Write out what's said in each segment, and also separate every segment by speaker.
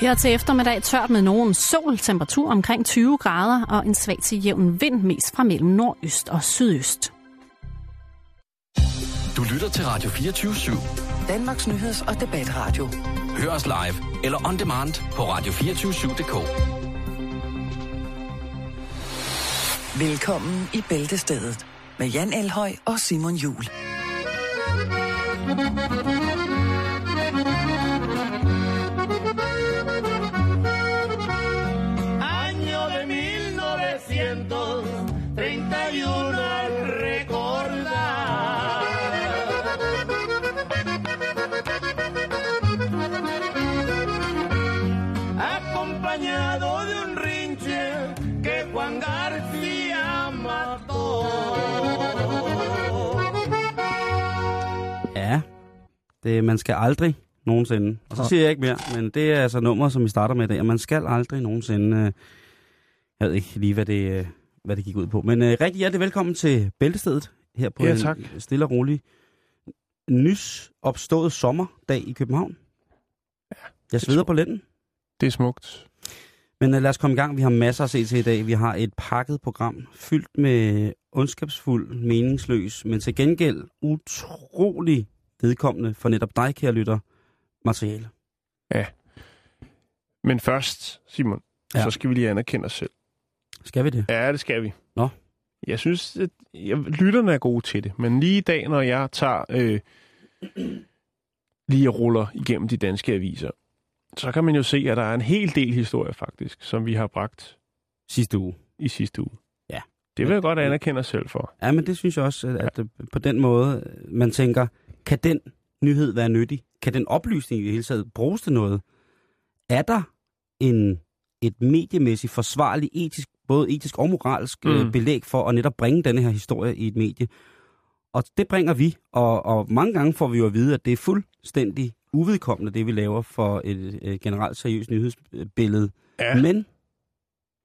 Speaker 1: Her til eftermiddag tørt med nogen sol, temperatur omkring 20 grader og en svag til jævn vind mest fra mellem nordøst og sydøst.
Speaker 2: Du lytter til Radio 24 /7.
Speaker 3: Danmarks nyheds- og debatradio.
Speaker 2: Hør os live eller on demand på radio247.dk.
Speaker 3: Velkommen i Bæltestedet med Jan Elhøj og Simon Jul.
Speaker 4: Det, man skal aldrig nogensinde. Og så siger jeg ikke mere, men det er altså nummer, som vi starter med i dag. Og man skal aldrig nogensinde... Øh, jeg ved ikke lige, hvad det, øh, hvad det gik ud på. Men øh, rigtig hjertelig velkommen til Bæltestedet her på
Speaker 5: Ja,
Speaker 4: en
Speaker 5: tak.
Speaker 4: stille og rolig nys opstået sommerdag i København. Jeg sveder på lænden.
Speaker 5: Det er smukt.
Speaker 4: Men uh, lad os komme i gang. Vi har masser at se til i dag. Vi har et pakket program fyldt med ondskabsfuld, meningsløs, men til gengæld utrolig vedkommende for netop dig, kære lytter, materiale.
Speaker 5: Men først, Simon,
Speaker 4: Ja.
Speaker 5: ja. så skal vi lige anerkende os selv.
Speaker 4: Skal vi det?
Speaker 5: Ja, det skal vi.
Speaker 4: Nå.
Speaker 5: Jeg synes, at jeg, lytterne er gode til det, men lige i dag, når jeg tager øh, lige ruller igennem de danske aviser, så kan man jo se, at der er en hel del historie faktisk, som vi har bragt
Speaker 4: Sidste uge.
Speaker 5: i sidste uge.
Speaker 4: Ja.
Speaker 5: Det vil jeg godt anerkende os selv for.
Speaker 4: Ja, men det synes jeg også, at, øh, på den måde, man tænker, kan den nyhed være nyttig? Kan den oplysning i det hele taget bruges til noget? Er der en, et mediemæssigt forsvarligt, etisk, både etisk og moralsk mm.
Speaker 5: Mm.
Speaker 4: belæg for at netop bringe denne her historie i et medie? Og det bringer vi, og, og mange gange får vi jo at vide, at det er fuldstændig uvedkommende, det vi laver for et, et generelt seriøst nyhedsbillede.
Speaker 5: Ja.
Speaker 4: Men,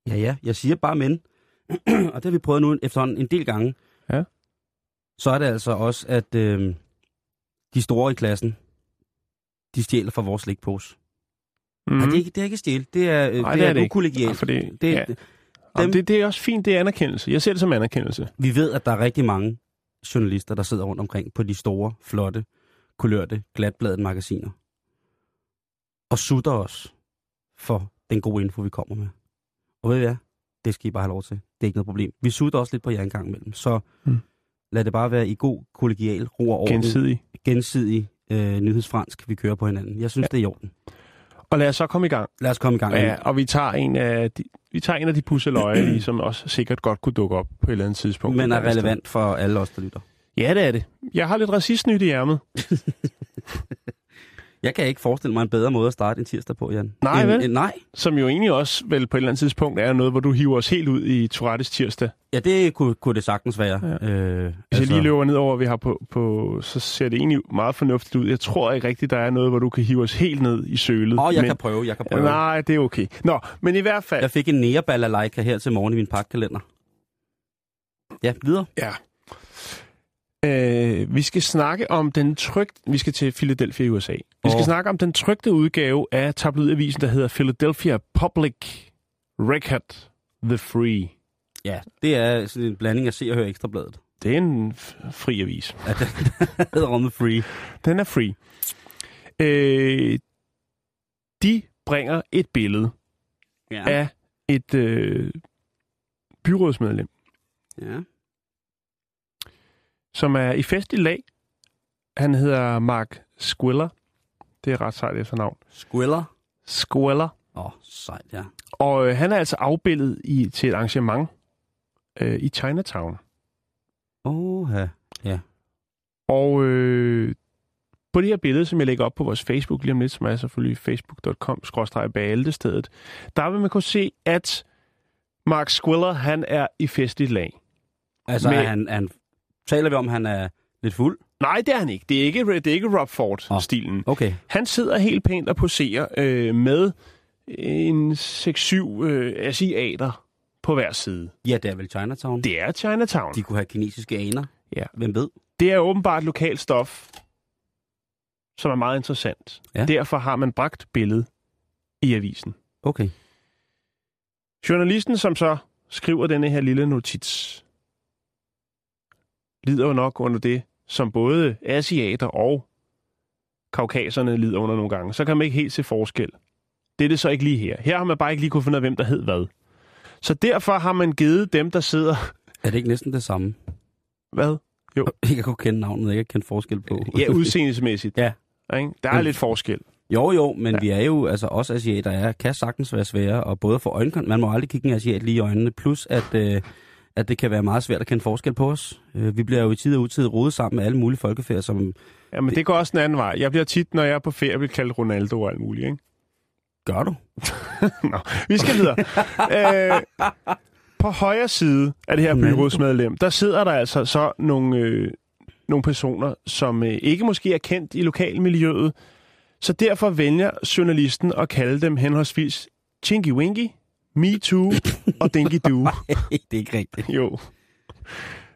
Speaker 4: ja ja, jeg siger bare men, og det har vi prøvet nu efterhånden en del gange,
Speaker 5: Ja.
Speaker 4: så er det altså også, at øh, de store i klassen, de stjæler fra vores slikpose. Mm. Nej, det er ikke, det er ikke stjæl, det er, øh,
Speaker 5: Nej,
Speaker 4: det
Speaker 5: det
Speaker 4: er,
Speaker 5: er
Speaker 4: ukollegialt.
Speaker 5: Ja, det-
Speaker 4: det,
Speaker 5: ja.
Speaker 4: dem,
Speaker 5: Jamen, det, det er også fint, det er anerkendelse. Jeg ser det som anerkendelse.
Speaker 4: Vi ved, at der er rigtig mange journalister, der sidder rundt omkring på de store, flotte, kulørte, glatbladede magasiner. Og sutter os for den gode info, vi kommer med. Og ved I hvad? Det skal I bare have lov til. Det er ikke noget problem. Vi sutter også lidt på jer en gang imellem. Så
Speaker 5: Mm.
Speaker 4: Lad det bare være i god, kollegial, ro og orden.
Speaker 5: Gensidig.
Speaker 4: gensidig øh, nyhedsfransk, vi kører på hinanden. Jeg synes, ja. det er i orden.
Speaker 5: Og lad os så komme i gang.
Speaker 4: Lad os komme i gang.
Speaker 5: Ja, og vi tager en af de, vi tager en af de pusseløje, som også sikkert godt kunne dukke op på et eller andet tidspunkt.
Speaker 4: Men er relevant for alle os, der lytter.
Speaker 5: Ja, det er det. Jeg har lidt racistnyt i ærmet.
Speaker 4: Jeg kan ikke forestille mig en bedre måde at starte en tirsdag på, Jan.
Speaker 5: Nej,
Speaker 4: en,
Speaker 5: vel?
Speaker 4: En, nej.
Speaker 5: Som jo egentlig også vel på et eller andet tidspunkt er noget, hvor du hiver os helt ud i Tourettes tirsdag.
Speaker 4: Ja, det kunne, kunne det sagtens være. Ja. Øh,
Speaker 5: Hvis altså... jeg lige løber ned over, vi har på, på, så ser det egentlig meget fornuftigt ud. Jeg tror ikke rigtigt, der er noget, hvor du kan hive os helt ned i sølet.
Speaker 4: Åh, jeg
Speaker 5: men...
Speaker 4: kan prøve, jeg kan prøve.
Speaker 5: Nej, det er okay. Nå, men i hvert fald...
Speaker 4: Jeg fik en nærebalalaika her til morgen i min pakkalender. Ja, videre.
Speaker 5: Ja. Øh, vi skal snakke om den trygt... Vi skal til Philadelphia i USA. Vi skal
Speaker 4: Åh.
Speaker 5: snakke om den trygte udgave af tabloidavisen, der hedder Philadelphia Public Record The Free.
Speaker 4: Ja, det er sådan en blanding af se og høre ekstrabladet.
Speaker 5: Det er en fri avis.
Speaker 4: Ja, det hedder rummet free.
Speaker 5: Den er free. Øh, de bringer et billede
Speaker 4: Ja.
Speaker 5: af et øh, byrådsmedlem,
Speaker 4: ja.
Speaker 5: Som er i festlig lag. Han hedder Mark Squiller. Det er ret sejt efternavn.
Speaker 4: Squiller.
Speaker 5: Squiller.
Speaker 4: Åh, oh, sejt, ja.
Speaker 5: Og øh, han er altså afbildet i, til et arrangement øh, i Chinatown.
Speaker 4: Åh, ja.
Speaker 5: Og øh, på det her billede, som jeg lægger op på vores Facebook lige om lidt, som er selvfølgelig facebook.com stedet der vil man kunne se, at Mark Squiller, han er i festligt lag.
Speaker 4: Altså,
Speaker 5: Med-
Speaker 4: er han, er han, taler vi om, at han er lidt fuld?
Speaker 5: Nej, det er han ikke. Det er ikke, det er ikke Rob Ford-stilen.
Speaker 4: Okay.
Speaker 5: Han sidder helt pænt og poserer øh, med en 6-7 øh, asiater på hver side.
Speaker 4: Ja, det er vel Chinatown.
Speaker 5: Det er Chinatown.
Speaker 4: De kunne have kinesiske aner.
Speaker 5: Ja.
Speaker 4: Hvem ved?
Speaker 5: Det er åbenbart lokalt stof, som er meget interessant.
Speaker 4: Ja.
Speaker 5: Derfor har man bragt billedet i avisen.
Speaker 4: Okay.
Speaker 5: Journalisten, som så skriver denne her lille notits, lider jo nok under det, som både asiater og kaukaserne lider under nogle gange. Så kan man ikke helt se forskel. Det er det så ikke lige her. Her har man bare ikke lige kunne finde ud af, hvem der hed hvad. Så derfor har man givet dem, der sidder...
Speaker 4: Er det ikke næsten det samme?
Speaker 5: Hvad?
Speaker 4: Ikke at kunne kende navnet, ikke at kende forskel på.
Speaker 5: Ja, udseendemæssigt.
Speaker 4: Ja.
Speaker 5: Ikke? Der er lidt forskel.
Speaker 4: Jo, jo, men
Speaker 5: Ja.
Speaker 4: vi er jo, altså os asiater er, kan sagtens være svære, og både for øjenkontakt, man må aldrig kigge en asiat lige i øjnene, plus at, øh, at det kan være meget svært at kende forskel på os. Øh, vi bliver jo i tid og utid rodet sammen med alle mulige folkefærd, som
Speaker 5: Ja, men det går også en anden vej. Jeg bliver tit, når jeg er på ferie, bliver kaldt Ronaldo og alt muligt. Ikke?
Speaker 4: gør du.
Speaker 5: Nå, vi skal videre. øh, på højre side af det her byrådsmedlem, der sidder der altså så nogle, øh, nogle personer, som øh, ikke måske er kendt i lokalmiljøet, så derfor vælger journalisten at kalde dem henholdsvis Chinky Winky, Me Too og Dinky Doo.
Speaker 4: det er ikke rigtigt.
Speaker 5: Jo.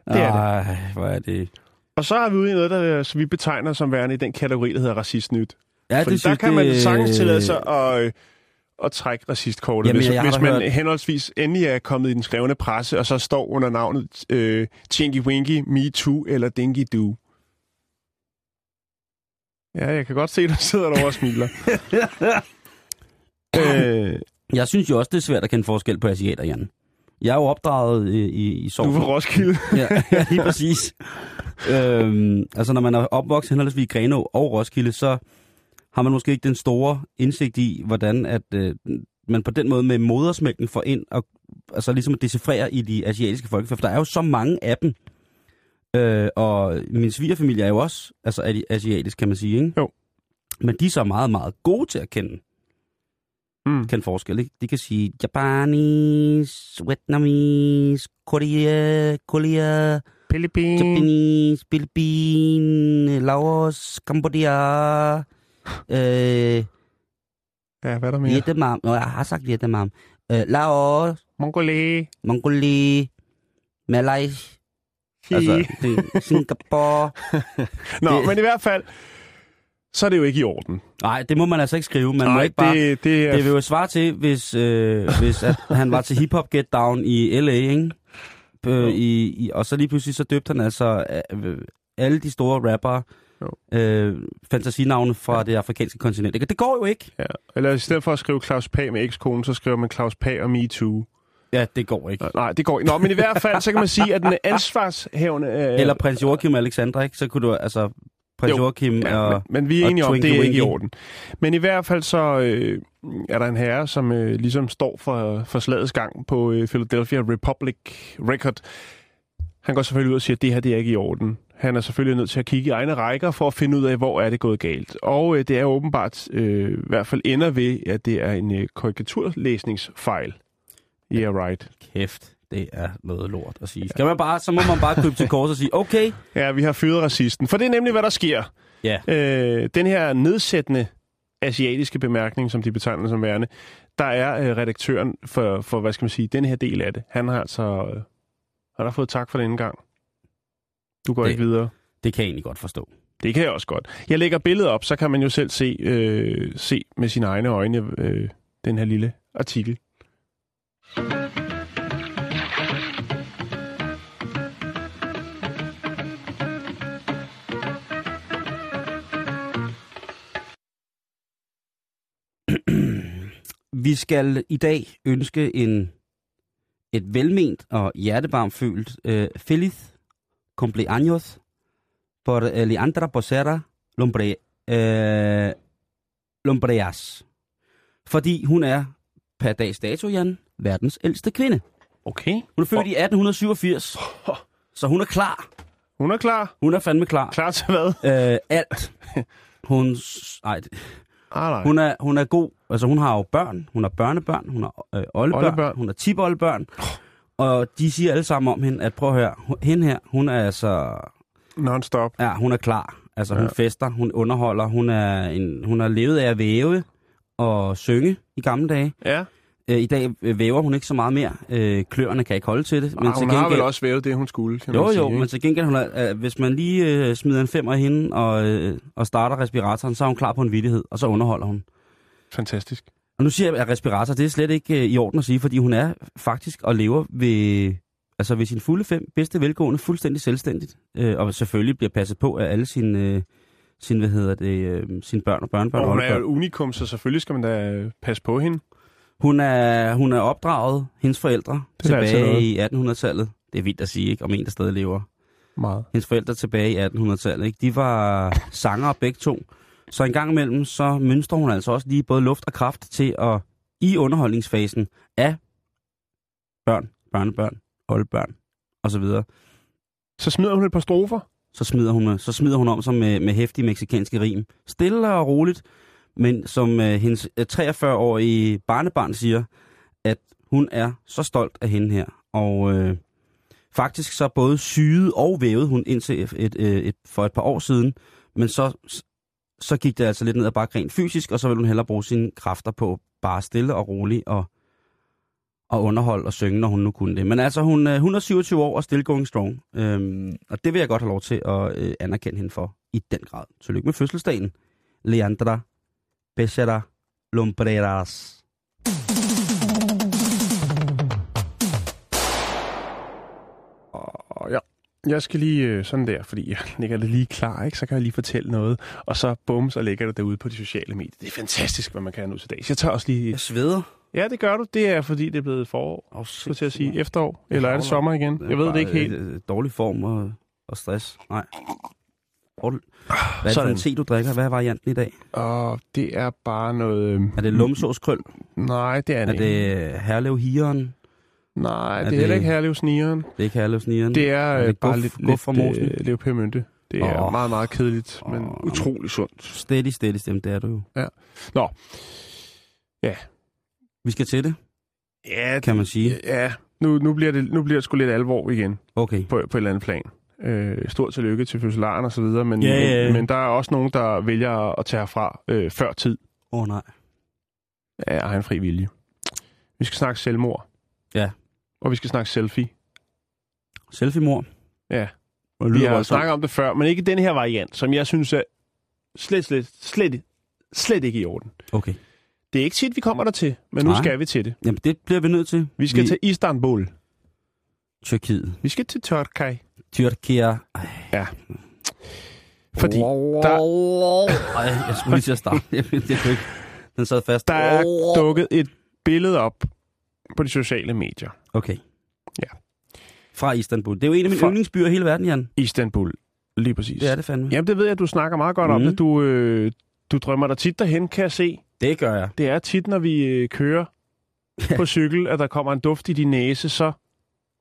Speaker 5: Det er det.
Speaker 4: Ej, hvor er det.
Speaker 5: Og så har vi ude i noget, der som vi betegner som værende i den kategori, der hedder racistnyt.
Speaker 4: Ja,
Speaker 5: Fordi
Speaker 4: det
Speaker 5: der
Speaker 4: synes,
Speaker 5: kan man
Speaker 4: det-
Speaker 5: sagtens tillade sig at, øh, at trække racistkortet,
Speaker 4: Jamen,
Speaker 5: hvis, hvis man
Speaker 4: hørt-
Speaker 5: henholdsvis endelig er kommet i den skrevne presse, og så står under navnet øh, Chinky Winky, Me Too eller Dinky Doo. Ja, jeg kan godt se, der sidder derovre og smiler. øh,
Speaker 4: Jeg synes jo også, det er svært at kende forskel på asiater, Jan. Jeg er jo opdraget i, i, i
Speaker 5: du er fra Roskilde.
Speaker 4: ja, ja, lige præcis. øhm, altså, når man er opvokset henholdsvis i Grenå og Roskilde, så har man måske ikke den store indsigt i, hvordan at øh, man på den måde med modersmælken får ind og altså ligesom at decifrere i de asiatiske folkefærd. For der er jo så mange af dem. Øh, og min svigerfamilie er jo også altså asiatisk, kan man sige, ikke?
Speaker 5: Jo.
Speaker 4: Men de er så meget, meget gode til at kende,
Speaker 5: Mm.
Speaker 4: kende forskel. Ikke? De kan sige Japanese, Vietnamese, Korea, Korea,
Speaker 5: Philippines.
Speaker 4: Japanese, Philippines, Laos, Cambodia, øh,
Speaker 5: Ja, hvad er der mere?
Speaker 4: Vietnam. Nå, jeg har sagt Vietnam. Øh, Laos,
Speaker 5: Mongolia.
Speaker 4: Mongolia, Malaysia, altså Singapore.
Speaker 5: Nå,
Speaker 4: det-
Speaker 5: men i hvert fald, så er det jo ikke i orden.
Speaker 4: Nej, det må man altså ikke skrive. Man må
Speaker 5: Nej,
Speaker 4: ikke bare...
Speaker 5: det, det er...
Speaker 4: Det vil jo svare til, hvis, øh, hvis at han var til Hip Hop Get Down i L.A., ikke? Øh, i, i, og så lige pludselig så døbte han altså øh, alle de store rappere
Speaker 5: Jo.
Speaker 4: øh, fantasinavne fra det afrikanske kontinent. Ikke? Det går jo ikke.
Speaker 5: Ja. Eller i stedet for at skrive Claus Pag med ekskonen, så skriver man Claus Pag og Me Too.
Speaker 4: Ja, det går ikke.
Speaker 5: Nej, det går ikke. Nå, men i hvert fald, så kan man sige, at den ansvarshævende... Øh,
Speaker 4: Eller prins Joachim og Alexandra, ikke? Så kunne du altså... Prins
Speaker 5: Jo.
Speaker 4: Joachim
Speaker 5: Ja,
Speaker 4: og...
Speaker 5: men, men vi er enige om, det er ikke i orden. Men i hvert fald så øh, er der en herre, som øh, ligesom står for, for slagets gang på øh, Philadelphia Republic Record. Han går selvfølgelig ud og siger, at det her det er ikke i orden. Han er selvfølgelig nødt til at kigge i egne rækker for at finde ud af, hvor er det gået galt. Og øh, det er åbenbart øh, i hvert fald ender ved, at det er en øh, korrekturlæsningsfejl. Yeah, right.
Speaker 4: Kæft, det er noget lort at sige. Skal man bare, så må man bare krybe til kors og sige, okay,
Speaker 5: Ja, vi har fyret racisten. For det er nemlig, hvad der sker.
Speaker 4: ja,
Speaker 5: Øh, den her nedsættende asiatiske bemærkning, som de betegner som værende, der er øh, redaktøren for, for, hvad skal man sige, den her del af det. Han har altså øh, han har fået tak for den gang. Du går
Speaker 4: Det-
Speaker 5: ikke videre.
Speaker 4: det kan jeg egentlig godt forstå.
Speaker 5: Det kan jeg også godt. Jeg lægger billedet op, så kan man jo selv se, øh, se med sine egne øjne øh, den her lille artikel.
Speaker 4: Vi skal i dag ønske en et velment og hjertevarmfølt øh, feliz cumpleaños por Leandra Bosera Lombre, øh, Lombreas. Fordi hun er per dags dato, Jan, verdens ældste kvinde.
Speaker 5: Okay.
Speaker 4: Hun er født i 1887, så hun er klar.
Speaker 5: Hun er klar.
Speaker 4: Hun er fandme klar.
Speaker 5: Klar til hvad?
Speaker 4: Øh, alt. Hun, s- ej,
Speaker 5: Ah, nej.
Speaker 4: hun, er, hun er god. Altså, hun har jo børn. Hun har børnebørn. Hun har øh, oldebørn.
Speaker 5: Oldebørn.
Speaker 4: Hun har tipoldebørn. Og de siger alle sammen om hende, at prøv at høre, hun- hende her, hun er altså,
Speaker 5: Non-stop.
Speaker 4: ja, hun er klar. Altså, hun
Speaker 5: Ja.
Speaker 4: fester, hun underholder, hun er en, hun har levet af at væve og synge i gamle dage.
Speaker 5: Ja.
Speaker 4: Øh, I dag øh, væver hun ikke så meget mere. Øh, kløerne kan ikke holde til det.
Speaker 5: Men hun har vel også vævet det, hun skulle, kan
Speaker 4: Jo,
Speaker 5: man sige.
Speaker 4: jo,
Speaker 5: ikke?
Speaker 4: men til gengæld, hun er, øh, hvis man lige øh, smider en femmer i hende og, øh, og starter respiratoren, så er hun klar på en vittighed, og så underholder hun.
Speaker 5: Fantastisk.
Speaker 4: Og nu siger jeg, at respirator, det er slet ikke øh, i orden at sige, fordi hun er faktisk og lever ved, altså ved sin fulde fem, bedste velgående, fuldstændig selvstændigt. Øh, og selvfølgelig bliver passet på af alle sine, øh, sine, hvad hedder det, øh, sine børn og børnebørn.
Speaker 5: Og hun er jo et unikum, så selvfølgelig skal man da øh, passe på hende.
Speaker 4: Hun er, hun er opdraget, hendes forældre,
Speaker 5: Det
Speaker 4: tilbage i 1800-tallet. Det er vildt at sige, ikke? Om en, der stadig lever.
Speaker 5: Meget.
Speaker 4: Hendes forældre tilbage i 1800-tallet, ikke? De var sangere begge to. Så en gang imellem, så mønstrer hun altså også lige både luft og kraft til at, i underholdningsfasen af børn, børnebørn, oldebørn osv.,
Speaker 5: Så smider hun et par strofer.
Speaker 4: så smider hun, så smider hun om sig med, med hæftige meksikanske rim. Stille og roligt, men som øh, hendes øh, 43-årige barnebarn siger, at hun er så stolt af hende her. Og øh, faktisk så både syede og vævede hun indtil et, et, et, et, for et par år siden, men så, så gik det altså lidt ned ad bakke rent fysisk, og så ville hun hellere bruge sine kræfter på bare stille og roligt og, og underholde og synge, når hun nu kunne det. Men altså, hun, øh, hun er 27 år og still going strong. Øhm, og det vil jeg godt have lov til at øh, anerkende hende for i den grad. Tillykke med fødselsdagen. Leandra Becerra Lumbreras.
Speaker 5: Og ja, jeg skal lige øh, sådan der, fordi jeg ligger det lige klar, ikke? så kan jeg lige fortælle noget. Og så bum, så lægger det derude på de sociale medier. Det er fantastisk, hvad man kan nu til dags. Jeg tager også lige...
Speaker 4: Jeg sveder.
Speaker 5: Ja, det gør du. Det er, fordi det er blevet forår.
Speaker 4: Oh,
Speaker 5: Så til at sige efterår. Eller er det sommer igen? Jeg ved det ikke helt.
Speaker 4: Øh, dårlig form og, og stress. Nej. Hvor- Hvad er det for en du drikker? Hvad er varianten i dag?
Speaker 5: Og det er bare noget... øh,
Speaker 4: Er det lumsåskrøl?
Speaker 5: Nej, det er
Speaker 4: Er
Speaker 5: det ikke.
Speaker 4: det herlev hiren?
Speaker 5: Nej,
Speaker 4: er
Speaker 5: det er heller ikke herlev snigeren.
Speaker 4: Det er ikke herlev snigeren?
Speaker 5: Det er,
Speaker 4: Er
Speaker 5: øh,
Speaker 4: det
Speaker 5: bare
Speaker 4: guf-
Speaker 5: lidt,
Speaker 4: guf
Speaker 5: lidt
Speaker 4: mosen?
Speaker 5: øh, leverpostejmynte. Det er
Speaker 4: Åh.
Speaker 5: meget, meget kedeligt, men
Speaker 4: Åh.
Speaker 5: utrolig sundt.
Speaker 4: Steady, steady stemme, det er du jo.
Speaker 5: Nå.
Speaker 4: Vi skal til det,
Speaker 5: Ja,
Speaker 4: kan man sige.
Speaker 5: ja nu, nu, bliver det, nu bliver det sgu lidt alvor igen
Speaker 4: Okay.
Speaker 5: på, på et eller andet plan. Øh, stort tillykke til fødselaren og så videre, men,
Speaker 4: Ja, ja, ja.
Speaker 5: men, der er også nogen, der vælger at tage herfra øh, før tid
Speaker 4: Åh oh, nej.
Speaker 5: af egen fri vilje. Vi skal snakke selvmord.
Speaker 4: Ja.
Speaker 5: Og vi skal snakke selfie.
Speaker 4: Selfie-mor.
Speaker 5: Ja.
Speaker 4: Og
Speaker 5: Vi har snakket om det før, men ikke den her variant, som jeg synes er slet, slet, slet, slet ikke i orden.
Speaker 4: Okay.
Speaker 5: Det er ikke tit, vi kommer der til, men nu
Speaker 4: Nej.
Speaker 5: skal vi til det.
Speaker 4: Jamen, det bliver vi nødt til.
Speaker 5: Vi skal vi... til Istanbul.
Speaker 4: Tyrkiet.
Speaker 5: Vi skal til Turkey.
Speaker 4: Tyrkia. Ej,
Speaker 5: Fordi
Speaker 4: der... Ej, jeg skulle lige til at starte. Kunne ikke. Den sad fast.
Speaker 5: der er dukket et billede op på de sociale medier.
Speaker 4: Okay.
Speaker 5: Ja.
Speaker 4: Fra Istanbul. Det er jo en af mine
Speaker 5: Fra-
Speaker 4: yndlingsbyer i hele verden, Jan.
Speaker 5: Istanbul. Lige præcis.
Speaker 4: Det er det fandme.
Speaker 5: Jamen, det ved jeg, du snakker meget godt mm. om
Speaker 4: Mhm.
Speaker 5: det. Du, øh, du drømmer dig tit derhen, kan jeg se.
Speaker 4: Det gør jeg.
Speaker 5: Det er tit, når vi øh, kører på cykel, at der kommer en duft i din næse, så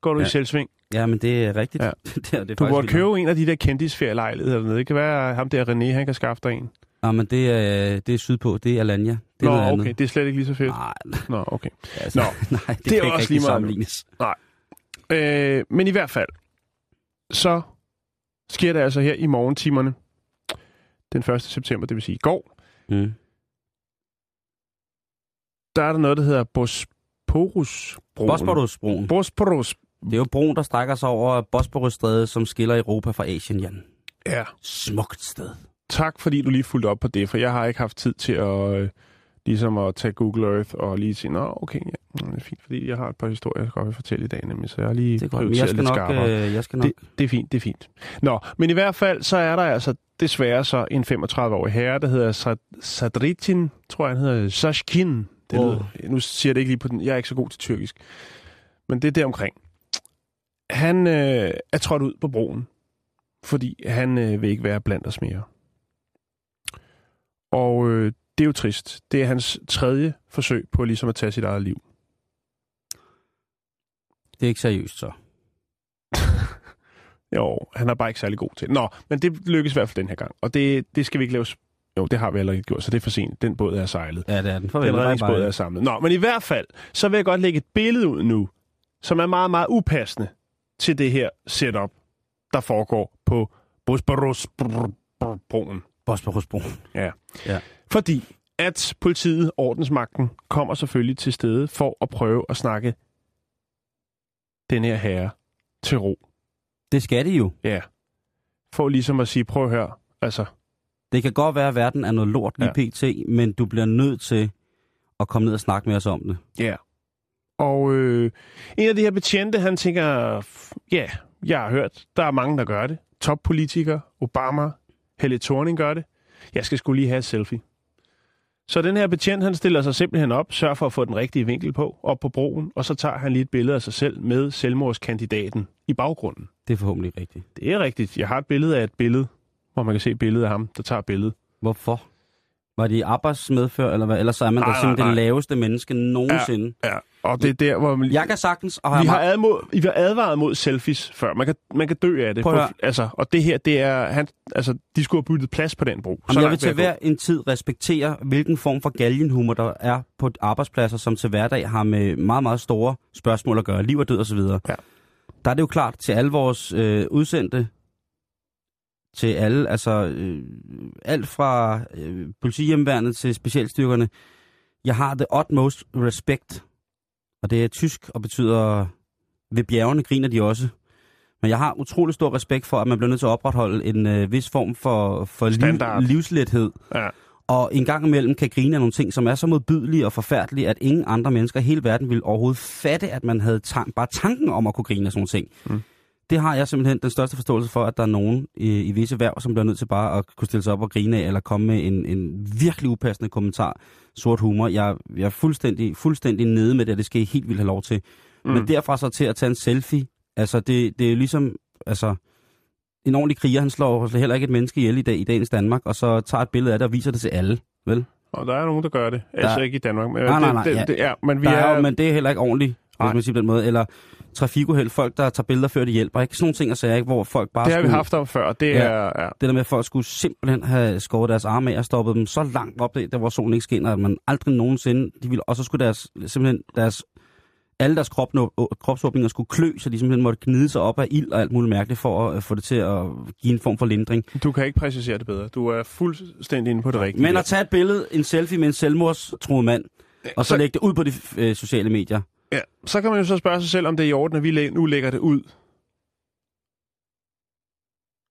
Speaker 5: går du ja. I selvsving.
Speaker 4: Ja, men det er rigtigt.
Speaker 5: Ja.
Speaker 4: det er, det er
Speaker 5: Du burde købe en af de der kendisferielejligheder dernede. Det kan være, at ham der René, han kan skaffe dig en.
Speaker 4: Ja, men det er, det er sydpå. Det er Alanya. Det er
Speaker 5: Nå,
Speaker 4: noget
Speaker 5: okay.
Speaker 4: andet.
Speaker 5: Det er slet ikke lige så fedt.
Speaker 4: Nej,
Speaker 5: Nå, okay.
Speaker 4: altså,
Speaker 5: Nå,
Speaker 4: nej, det,
Speaker 5: det er
Speaker 4: kan
Speaker 5: også
Speaker 4: ikke
Speaker 5: lige
Speaker 4: rigtig
Speaker 5: meget nu.
Speaker 4: sammenlignes.
Speaker 5: Øh, men i hvert fald, så sker det altså her i morgentimerne. Den 1. september, det vil sige i går.
Speaker 4: Mm.
Speaker 5: Der er der noget, der hedder Bosporusbroen.
Speaker 4: Bosporusbroen.
Speaker 5: Bosporus.
Speaker 4: Det er jo broen, der strækker sig over Bosporusstrædet, som skiller Europa fra Asien, Jan.
Speaker 5: Ja.
Speaker 4: Smukt sted.
Speaker 5: Tak, fordi du lige fulgte op på det, for jeg har ikke haft tid til at, øh, ligesom at tage Google Earth og lige sige, nå, okay, ja, det er fint, fordi jeg har et par historier, jeg skal vil fortælle i dag, nemlig, så jeg har lige
Speaker 4: Det er godt. Jeg skal
Speaker 5: lidt
Speaker 4: nok...
Speaker 5: skarpere.
Speaker 4: Øh, jeg skal nok...
Speaker 5: Det, det er fint, det er fint. Nå, men i hvert fald, så er der altså desværre så en 35-årig herre, der hedder Sad- Sadritin, tror jeg, han hedder Sashkin. Det
Speaker 4: Wow.
Speaker 5: lyder, nu siger jeg det ikke lige på den, jeg er ikke så god til tyrkisk. Men det er der omkring. Han øh, er trådt ud på broen, fordi han øh, vil ikke være blandt os mere. Og øh, det er jo trist. Det er hans tredje forsøg på ligesom at tage sit eget liv.
Speaker 4: Det er ikke seriøst, så.
Speaker 5: Jo, han er bare ikke særlig god til. Nå, men det lykkes i hvert fald den her gang. Og det, det skal vi ikke lave... Jo, det har vi allerede gjort, så det er for sent. Den båd er sejlet.
Speaker 4: Ja, det er den. Farvel.
Speaker 5: Den redningsbåd er samlet. Nå, men i hvert fald, så vil jeg godt lægge et billede ud nu, som er meget, meget upassende til det her setup, der foregår på Bosporus-broen.
Speaker 4: Bosporusbroen.
Speaker 5: Fordi at politiet, ordensmagten, kommer selvfølgelig til stede for at prøve at snakke den her herre til ro.
Speaker 4: Det skal de jo.
Speaker 5: Ja. For ligesom at sige, prøv at høre, altså,
Speaker 4: Det kan godt være, at verden er noget lort lige ja. pt., men du bliver nødt til og komme ned og snakke med os om det.
Speaker 5: Ja. Og øh, en af de her betjente, han tænker, ja, jeg har hørt, der er mange, der gør det. Toppolitikere, Obama, Helle Thorning gør det. Jeg skal skulle lige have et selfie. Så den her betjent, han stiller sig simpelthen op, sørger for at få den rigtige vinkel på, op på broen, og så tager han lige et billede af sig selv med selvmordskandidaten i baggrunden.
Speaker 4: Det er forhåbentlig rigtigt.
Speaker 5: Det er rigtigt. Jeg har et billede af et billede, hvor man kan se billedet af ham, der tager billedet.
Speaker 4: Hvorfor? Var det i arbejdsmedfør, eller hvad? Ellers er man da simpelthen det laveste menneske nogensinde.
Speaker 5: Ja, og det er der, hvor man...
Speaker 4: Jeg kan sagtens... Og
Speaker 5: Vi har, admod, vi har advaret mod selfies før. Man kan, man kan dø af det.
Speaker 4: Prøv
Speaker 5: altså, og det her, det er... Han, altså, de skulle have byttet plads på den bro.
Speaker 4: Jamen, jeg vil til hver en tid respektere, hvilken form for galgenhumor der er på arbejdspladser, som til hverdag har med meget, meget store spørgsmål at gøre. Liv og død osv.
Speaker 5: Ja.
Speaker 4: Der er det jo klart til alle vores øh, udsendte, til alle, altså øh, alt fra øh, politihjemværnet til specialstyrkerne. Jeg har the utmost respect, og det er tysk og betyder, ved bjergene griner de også. Men jeg har utrolig stor respekt for, at man bliver nødt til at opretholde en øh, vis form for, for liv,
Speaker 5: Standard.
Speaker 4: livslethed.
Speaker 5: Ja.
Speaker 4: Og en gang imellem kan grine af nogle ting, som er så modbydelige og forfærdelige, at ingen andre mennesker i hele verden ville overhovedet fatte, at man havde tan- bare tanken om at kunne grine af sådan nogle ting.
Speaker 5: Mm.
Speaker 4: Det har jeg simpelthen den største forståelse for, at der er nogen i, i visse værv, som bliver nødt til bare at kunne stille sig op og grine af, eller komme med en, en virkelig upassende kommentar, sort humor. Jeg, jeg er fuldstændig, fuldstændig nede med det, det skal I helt vildt have lov til. Mm. Men derfra så til at tage en selfie, altså det, det er ligesom, altså en ordentlig kriger, han slår heller ikke et menneske ihjel i, dag, i dagens Danmark, og så tager et billede af det og viser det til alle, vel?
Speaker 5: Og der er nogen, der gør det. Altså
Speaker 4: Der-
Speaker 5: ikke i Danmark. Men
Speaker 4: Nej, nej, nej,
Speaker 5: det,
Speaker 4: ja.
Speaker 5: det, er, men vi
Speaker 4: Der
Speaker 5: er,
Speaker 4: er jo, men det er heller ikke ordentligt, hvis man siger på den måde. Eller trafikuheld, folk, der tager billeder før de hjælper. Ikke sådan nogle ting og sager, ikke? hvor folk bare
Speaker 5: det har vi
Speaker 4: skulle,
Speaker 5: haft om før. Det
Speaker 4: Ja.
Speaker 5: er... Ja.
Speaker 4: Det der med, at folk skulle simpelthen have skåret deres arme af og stoppet dem så langt op, der, hvor solen ikke skinner, at man aldrig nogensinde... De ville, og så skulle deres, simpelthen deres, alle deres krop, kropsåbninger skulle klø, så de simpelthen måtte gnide sig op af ild og alt muligt mærkeligt for at få det til at give en form for lindring.
Speaker 5: Du kan ikke præcisere det bedre. Du er fuldstændig inde på det rigtige.
Speaker 4: Men at tage et billede, en selfie med en selvmordstruet mand, og så,
Speaker 5: så-
Speaker 4: lægge det ud på de øh, sociale medier.
Speaker 5: Ja, så kan man jo så spørge sig selv, om det er i orden, at vi nu lægger det ud.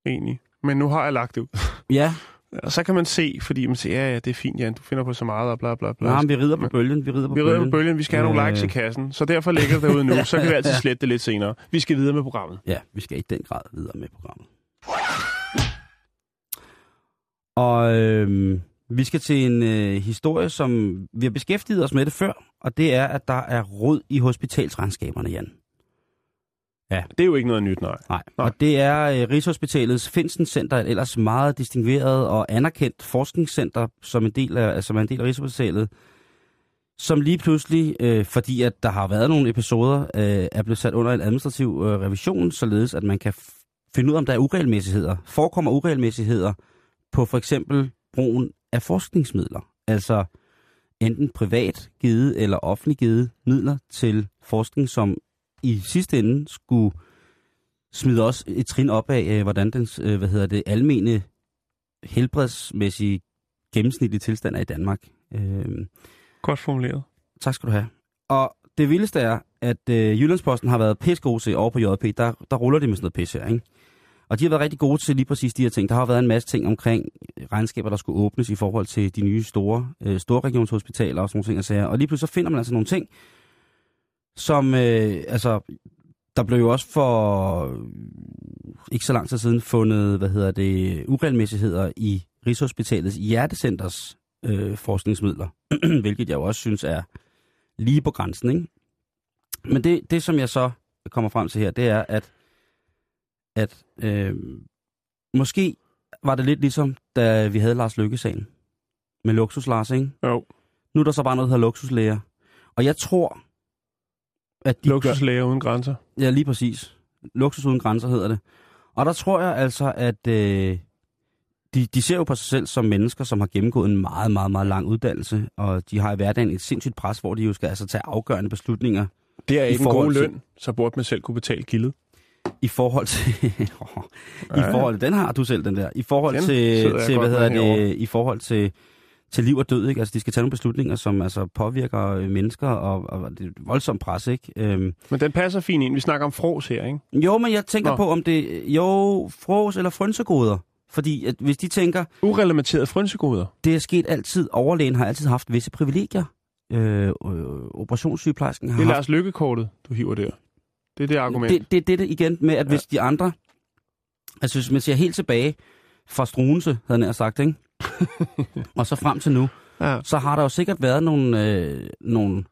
Speaker 5: Egentlig. Men nu har jeg lagt det ud.
Speaker 4: Ja,
Speaker 5: Og så kan man se, fordi man siger, ja, ja, det er fint, Jan, du finder på så meget, og bla bla bla.
Speaker 4: Nej, vi rider på bølgen. Vi rider på
Speaker 5: vi rider
Speaker 4: bølgen.
Speaker 5: på bølgen, vi skal have nogle
Speaker 4: Øh.
Speaker 5: likes i kassen, så derfor lægger det ud nu. Så kan vi altid slette det lidt senere. Vi skal videre med programmet.
Speaker 4: Ja, vi skal i den grad videre med programmet. Og øhm, vi skal til en øh, historie, som vi har beskæftiget os med det før, og det er, at der er rod i hospitalsregnskaberne, Jan.
Speaker 5: Det er jo ikke noget nyt, nej.
Speaker 4: Nej.
Speaker 5: Nej.
Speaker 4: Og det er øh, Rigshospitalets Finsen Center, et ellers meget distingueret og anerkendt forskningscenter, som, en del af, som er en del af Rigshospitalet, som lige pludselig, øh, fordi at der har været nogle episoder, øh, er blevet sat under en administrativ øh, revision, således at man kan finde ud af, om der er uregelmæssigheder. Forekommer uregelmæssigheder på for eksempel brugen af forskningsmidler. Altså enten privat givet eller offentlig givet midler til forskning, som i sidste ende skulle smide også et trin op af, øh, hvordan den øh, hvad hedder det, almene helbredsmæssige gennemsnitlige tilstand er i Danmark.
Speaker 5: Godt formuleret.
Speaker 4: tak skal du have. Og det vildeste er, at øh, Jyllandsposten har været pisse gode til over på JP. Der, der ruller de med sådan noget pisse her, ikke? Og de har været rigtig gode til lige præcis de her ting. Der har været en masse ting omkring øh, regnskaber, der skulle åbnes i forhold til de nye store, øh, store regionshospitaler og sådan nogle ting og sager. Og lige pludselig så finder man altså nogle ting, som, øh, altså, der blev jo også for øh, ikke så lang tid siden fundet, hvad hedder det, uregelmæssigheder i Rigshospitalets Hjertecenters øh, forskningsmidler, hvilket jeg jo også synes er lige på grænsen, ikke? Men det, det, som jeg så kommer frem til her, det er, at, at øh, måske var det lidt ligesom, da vi havde Lars Lykke-sagen med Luksus Lars, ikke?
Speaker 5: Jo.
Speaker 4: Nu er der så bare noget, der hedder luksuslæger. Og jeg tror, at de gør,
Speaker 5: Luksuslæger uden grænser.
Speaker 4: Ja, lige præcis. Luksus uden grænser hedder det. Og der tror jeg altså, at øh, de, de ser jo på sig selv som mennesker, som har gennemgået en meget, meget, meget lang uddannelse, og de har i hverdagen et sindssygt pres, hvor de jo skal altså tage afgørende beslutninger
Speaker 5: Det er ikke en god løn, så burde man selv kunne betale gildet.
Speaker 4: I forhold til... I forhold, den har du selv, den der. I forhold
Speaker 5: Den
Speaker 4: til, til hvad hedder det,
Speaker 5: herovre.
Speaker 4: i forhold til, til liv og død, ikke? Altså, de skal tage nogle beslutninger, som altså påvirker øh, mennesker, og, og det er et voldsomt pres, ikke? Øhm,
Speaker 5: Men den passer fint ind. Vi snakker om fros her, ikke?
Speaker 4: jo, men jeg tænker
Speaker 5: Nå.
Speaker 4: på, om det... Jo, fros eller frynsegoder. Fordi at hvis de tænker,
Speaker 5: Urelementerede frynsegoder.
Speaker 4: det er sket altid, overlægen har altid haft visse privilegier Øh, øh, operationssygeplejersken har
Speaker 5: Det er
Speaker 4: haft
Speaker 5: Lars Lykkekortet, du hiver der. Det er det argument.
Speaker 4: det, det, det er det igen med, at
Speaker 5: Ja.
Speaker 4: hvis de andre... Altså, hvis man ser helt tilbage fra Struense, havde nær sagt, ikke? og så frem til nu,
Speaker 5: ja.
Speaker 4: så har der jo sikkert været nogle, øh, nogle,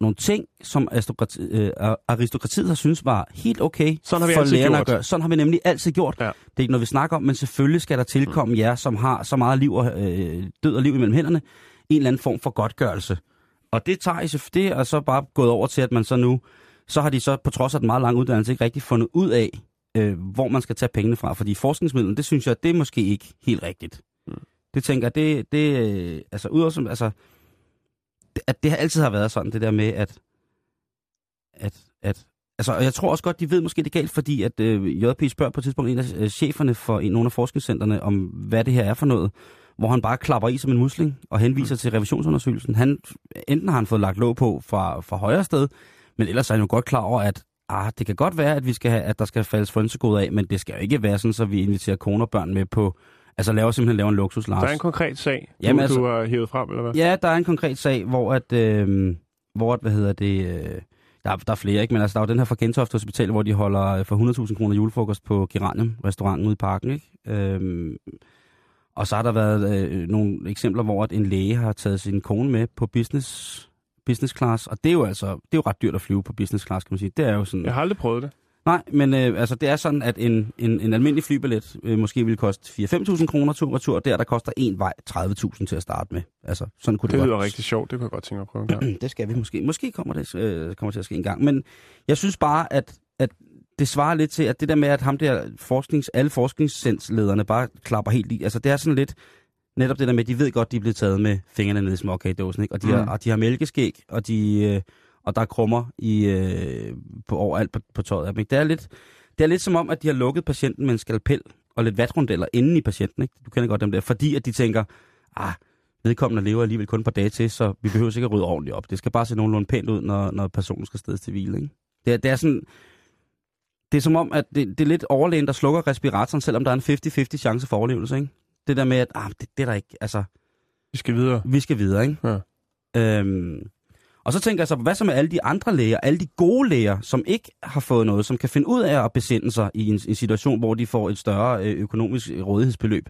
Speaker 4: nogle ting, som aristokrati, øh, aristokratiet har synes var helt okay
Speaker 5: Sådan har vi
Speaker 4: for lærerne at gøre. Sådan har vi nemlig altid gjort.
Speaker 5: Ja.
Speaker 4: Det er ikke noget, vi snakker om, men selvfølgelig skal der tilkomme jer, som har så meget liv og, øh, død og liv imellem hænderne, en eller anden form for godtgørelse. Og det tager I så, det er så bare gået over til, at man så nu, så har de så på trods af den meget lange uddannelse ikke rigtig fundet ud af, øh, hvor man skal tage pengene fra. Fordi forskningsmidlen, det synes jeg, det er måske ikke helt rigtigt. Mm. Det tænker jeg, det, det øh, altså udover som, altså, det, at det har altid har været sådan, det der med, at, at, at altså, og jeg tror også godt, de ved måske det galt, fordi at øh, JP spørger på et tidspunkt en af øh, cheferne for en, nogle af forskningscentrene, om hvad det her er for noget, hvor han bare klapper i som en musling og henviser mm. til revisionsundersøgelsen. Han, enten har han fået lagt låg på fra, fra højre sted, men ellers er han jo godt klar over, at ah, det kan godt være, at, vi skal have, at der skal faldes frønsegod af, men det skal jo ikke være sådan, så vi inviterer koner og børn med på, altså laver simpelthen laver en luksus, Lars.
Speaker 5: Der er en konkret sag, du,
Speaker 4: Jamen, altså-
Speaker 5: du har hævet frem, eller hvad?
Speaker 4: Ja, der er en konkret sag, hvor at, øh, hvor at, hvad hedder det, øh, der, er, der er flere, ikke? Men altså, der er jo den her fra Gentofte Hospital, hvor de holder øh, for 100.000 kroner julefrokost på Geranium, restauranten ude i parken, ikke? Øh, og så har der været øh, nogle eksempler, hvor at en læge har taget sin kone med på business, business class, og det er jo altså, det er jo ret dyrt at flyve på business class, kan man sige. Det er jo sådan...
Speaker 5: Jeg har aldrig prøvet det.
Speaker 4: Nej, men øh, altså, det er sådan, at en, en, en almindelig flybillet øh, måske vil koste 4-5.000 kroner tur og tur, der der koster en vej 30.000 til at starte med. Altså, sådan kunne det,
Speaker 5: Det
Speaker 4: godt
Speaker 5: lyder rigtig sjovt. Det kunne jeg godt tænke mig at prøve en gang.
Speaker 4: det skal vi måske. Måske kommer det øh, kommer til at ske en gang. Men jeg synes bare, at, at det svarer lidt til, at det der med, at ham der forsknings, alle forskningscentslederne bare klapper helt i. Altså det er sådan lidt netop det der med, at de ved godt, de er blevet taget med fingrene ned i småkagedåsen. Ikke? Og, de har,
Speaker 5: Mm.
Speaker 4: og de har mælkeskæg, og, de, øh, og der er krummer i, øh, på overalt på, på tøjet. af dem, Ikke? Det, er lidt, det er lidt som om, at de har lukket patienten med en skalpel og lidt vatrundeller inden i patienten. Ikke? Du kender godt dem der. Fordi at de tænker, ah, vedkommende lever alligevel kun et par dage til, så vi behøver ikke at rydde ordentligt op. Det skal bare se nogenlunde pænt ud, når, når personen skal stedes til hvile. Ikke? Det, er, det er sådan... Det er som om, at det, det er lidt overlægen, der slukker respiratoren, selvom der er en 50-50 chance for overlevelse. Ikke? Det der med, at ah, det, det er der ikke... Altså,
Speaker 5: Vi skal videre.
Speaker 4: vi skal videre, ikke?
Speaker 5: Ja.
Speaker 4: Øhm, og så tænker jeg så, hvad så med alle de andre læger, alle de gode læger, som ikke har fået noget, som kan finde ud af at besinde sig i en, en situation, hvor de får et større øh, økonomisk rådighedsbeløb.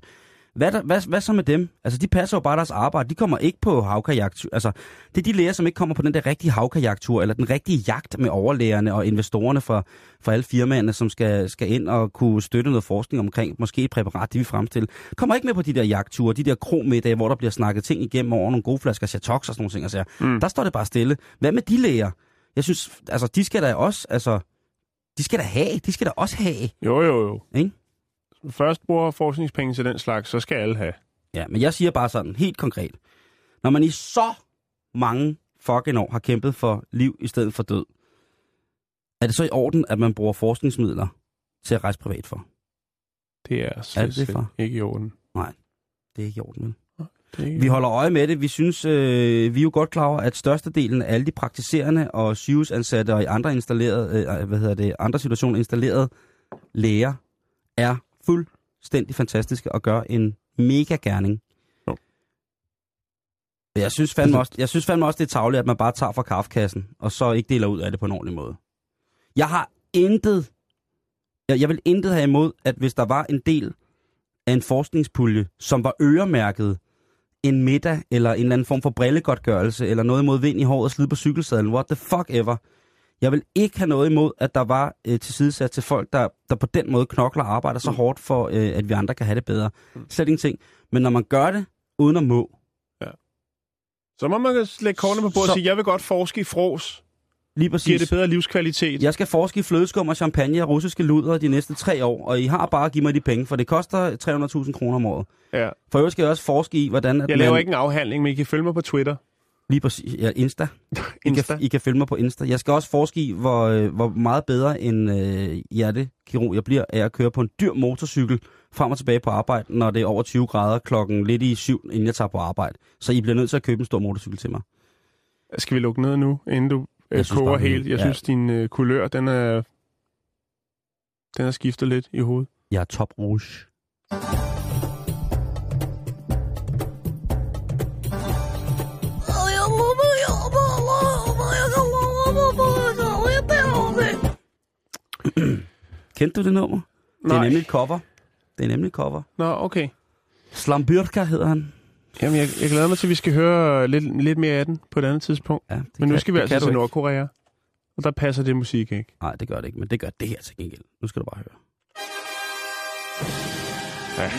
Speaker 4: Hvad, der, hvad, hvad så med dem? Altså, de passer jo bare deres arbejde. De kommer ikke på havkajaktur. Altså, det er de læger, som ikke kommer på den der rigtige havkajaktur, eller den rigtige jagt med overlægerne og investorerne for, for alle firmaerne, som skal, skal ind og kunne støtte noget forskning omkring måske et præparat, de vil fremstille. Kommer ikke med på de der jagtture, de der kromiddage, hvor der bliver snakket ting igennem over nogle gode flasker Chatox og sådan nogle ting. Altså, mm. Der står det bare stille. Hvad med de læger? Jeg synes, altså, de skal da også, altså, de skal da have, de skal da også have,
Speaker 5: Jo, jo, jo.
Speaker 4: ikke?
Speaker 5: Først bruger forskningspenge til den slags, så skal alle have.
Speaker 4: Ja, men jeg siger bare sådan, helt konkret. Når man i så mange fucking år har kæmpet for liv i stedet for død, er det så i orden, at man bruger forskningsmidler til at rejse privat for?
Speaker 5: Det er slet,
Speaker 4: Er det det,
Speaker 5: slet
Speaker 4: far?
Speaker 5: ikke i orden.
Speaker 4: Det er ikke i orden, vel? Vi holder øje med det. Vi synes, øh, vi er jo godt klar over, at størstedelen af alle de praktiserende og sygehusansatte og i andre installerede, øh, hvad hedder det, andre situationer installerede læger er fuldstændig fantastiske og gør en mega gerning.
Speaker 5: Jo.
Speaker 4: Jeg synes, fandme også, jeg synes fandme også, det er tavligt, at man bare tager fra kaffekassen, og så ikke deler ud af det på en ordentlig måde. Jeg har intet, jeg, jeg vil intet have imod, at hvis der var en del af en forskningspulje, som var øremærket en middag, eller en eller anden form for brillegodtgørelse, eller noget imod vind i håret og slid på cykelsadlen, what the fuck ever. Jeg vil ikke have noget imod, at der var øh, tilsidesat til folk, der, der på den måde knokler og arbejder så hårdt for, øh, at vi andre kan have det bedre. Slet ingenting. Men når man gør det uden at må,
Speaker 5: Så må man lægge kortene på bordet
Speaker 4: Så-
Speaker 5: og sige, jeg vil godt forske i fros.
Speaker 4: lige
Speaker 5: Giver
Speaker 4: præcis.
Speaker 5: det bedre livskvalitet?
Speaker 4: Jeg skal forske i flødeskum og champagne og russiske luder de næste tre år, og I har bare at give mig de penge, for det koster 300.000 kroner om året.
Speaker 5: Ja.
Speaker 4: For øvrigt skal jeg også forske i, hvordan... At
Speaker 5: Jeg laver
Speaker 4: man,
Speaker 5: ikke en afhandling, men I kan følge mig på Twitter.
Speaker 4: Lige præcis. Ja, Insta. I
Speaker 5: Insta.
Speaker 4: kan, I kan følge mig på Insta. Jeg skal også forske i, hvor, øh, hvor meget bedre en øh, hjertekirurg jeg bliver af at køre på en dyr motorcykel frem og tilbage på arbejde, når det er over 20 grader klokken lidt i syv, inden jeg tager på arbejde. Så I bliver nødt til at købe en stor motorcykel til mig.
Speaker 5: Skal vi lukke ned nu, inden du øh, koger
Speaker 4: bare,
Speaker 5: helt? Jeg
Speaker 4: ja.
Speaker 5: synes, din øh, kulør, den er, den er skiftet lidt i hovedet.
Speaker 4: Jeg er top rouge. Kendte du det nummer? Det er
Speaker 5: Nej.
Speaker 4: nemlig et cover. Det er nemlig et cover.
Speaker 5: Nå, okay.
Speaker 4: Slambyrka hedder han.
Speaker 5: Jamen, jeg, jeg glæder mig til, at vi skal høre lidt, lidt mere af den på et andet tidspunkt.
Speaker 4: Ja, det
Speaker 5: Men nu
Speaker 4: kan-
Speaker 5: skal vi
Speaker 4: det
Speaker 5: altså til. Nordkorea. Og der passer det musik ikke.
Speaker 4: Nej, det gør det ikke, men det gør det her til gengæld. Nu skal du bare høre.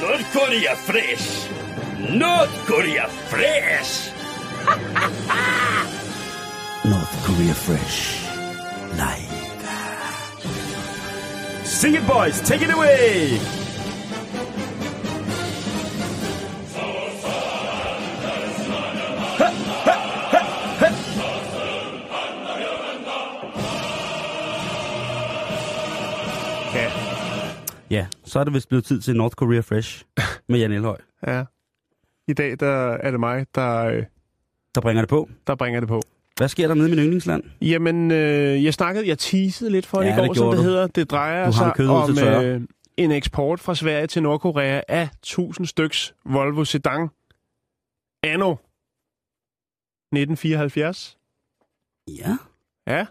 Speaker 6: North Korea fresh. North Korea fresh.
Speaker 4: North Korea Fresh. Live.
Speaker 6: Sing it, boys. Take it away.
Speaker 5: Ja.
Speaker 4: Ja, så er det vist blevet tid til North Korea Fresh med Jan Elhøj,
Speaker 5: ja. I dag der er det mig, der, øh,
Speaker 4: der bringer det på.
Speaker 5: der bringer det på.
Speaker 4: Hvad sker der nede i min yndlingsland?
Speaker 5: Jamen, øh, jeg snakkede, jeg teasede lidt for det
Speaker 4: Ja,
Speaker 5: i går,
Speaker 4: det
Speaker 5: som det
Speaker 4: du.
Speaker 5: hedder. Det drejer sig om øh, en eksport fra Sverige til Nordkorea af 1000 styks Volvo Sedan anno 1974.
Speaker 4: Ja.
Speaker 5: Ja,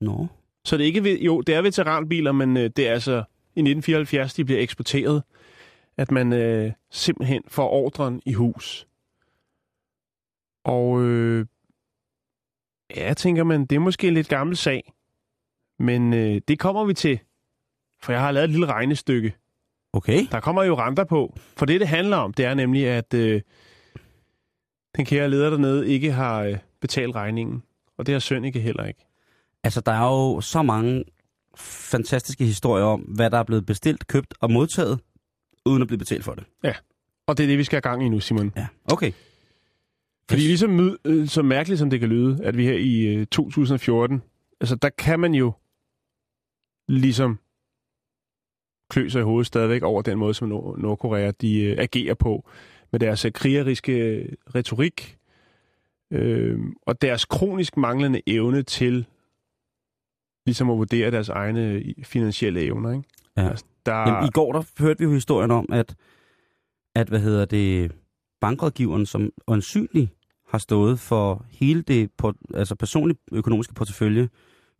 Speaker 4: Nå.
Speaker 5: så det er ikke, jo, det er veteranbiler, men øh, det er altså i 1974, de bliver eksporteret, at man øh, simpelthen får ordren i hus. Og øh, ja, tænker man, det er måske en lidt gammel sag, men øh, det kommer vi til, for jeg har lavet et lille regnestykke.
Speaker 4: Okay.
Speaker 5: Der kommer jo renter på, for det, det handler om, det er nemlig, at øh, den kære leder dernede ikke har øh, betalt regningen, og det har Søn ikke heller ikke.
Speaker 4: Altså, der er jo så mange fantastiske historier om, hvad der er blevet bestilt, købt og modtaget, uden at blive betalt for det.
Speaker 5: Og det er det, vi skal have gang i nu, Simon.
Speaker 4: Ja, okay.
Speaker 5: Fordi ligesom øh, så mærkeligt som det kan lyde, at vi her i øh, 2014, altså der kan man jo ligesom klø sig i hovedet stadigvæk over den måde, som Nord- Nordkorea de øh, agerer på, med deres øh, krigeriske øh, retorik, øh, og deres kronisk manglende evne til ligesom at vurdere deres egne øh, finansielle evner. Ikke?
Speaker 4: Ja.
Speaker 5: Altså, der,
Speaker 4: Jamen, I går der hørte vi jo historien om, at, at hvad hedder det, bankrådgiveren, som øjensynligt har stået for hele det port, altså personlige økonomiske portefølje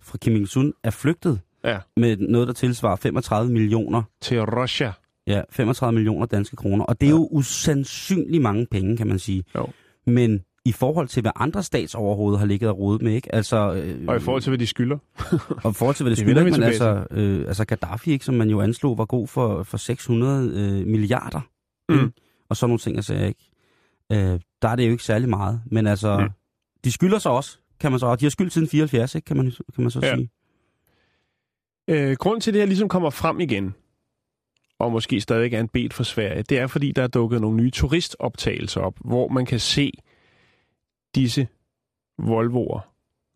Speaker 4: fra Kim Il-sung, er flygtet
Speaker 5: Ja.
Speaker 4: med noget, der tilsvarer 35 millioner,
Speaker 5: til Russia.
Speaker 4: ja, 35 millioner danske kroner. Og det er
Speaker 5: Ja.
Speaker 4: jo usandsynligt mange penge, kan man sige.
Speaker 5: Jo.
Speaker 4: Men i forhold til, hvad andre statsoverhoveder har ligget og rodet med, ikke? Altså, øh,
Speaker 5: Og i forhold til, hvad de skylder.
Speaker 4: og i forhold til, hvad det,
Speaker 5: Det
Speaker 4: skylder, men altså, øh, altså Gaddafi, ikke, som man jo anslog, var god for, for 600 øh, milliarder.
Speaker 5: Mm.
Speaker 4: Ikke? Og sådan nogle ting, jeg sagde ikke. Øh, der er det jo ikke særlig meget. Men altså,
Speaker 5: Mm.
Speaker 4: de skylder sig også, kan man så. Og de har skyldt siden 74, ikke, kan man, kan man så
Speaker 5: Ja.
Speaker 4: sige.
Speaker 5: Øh, grunden til, at det her ligesom kommer frem igen, og måske stadig er en bed for Sverige, det er, fordi der er dukket nogle nye turistoptagelser op, hvor man kan se disse Volvoer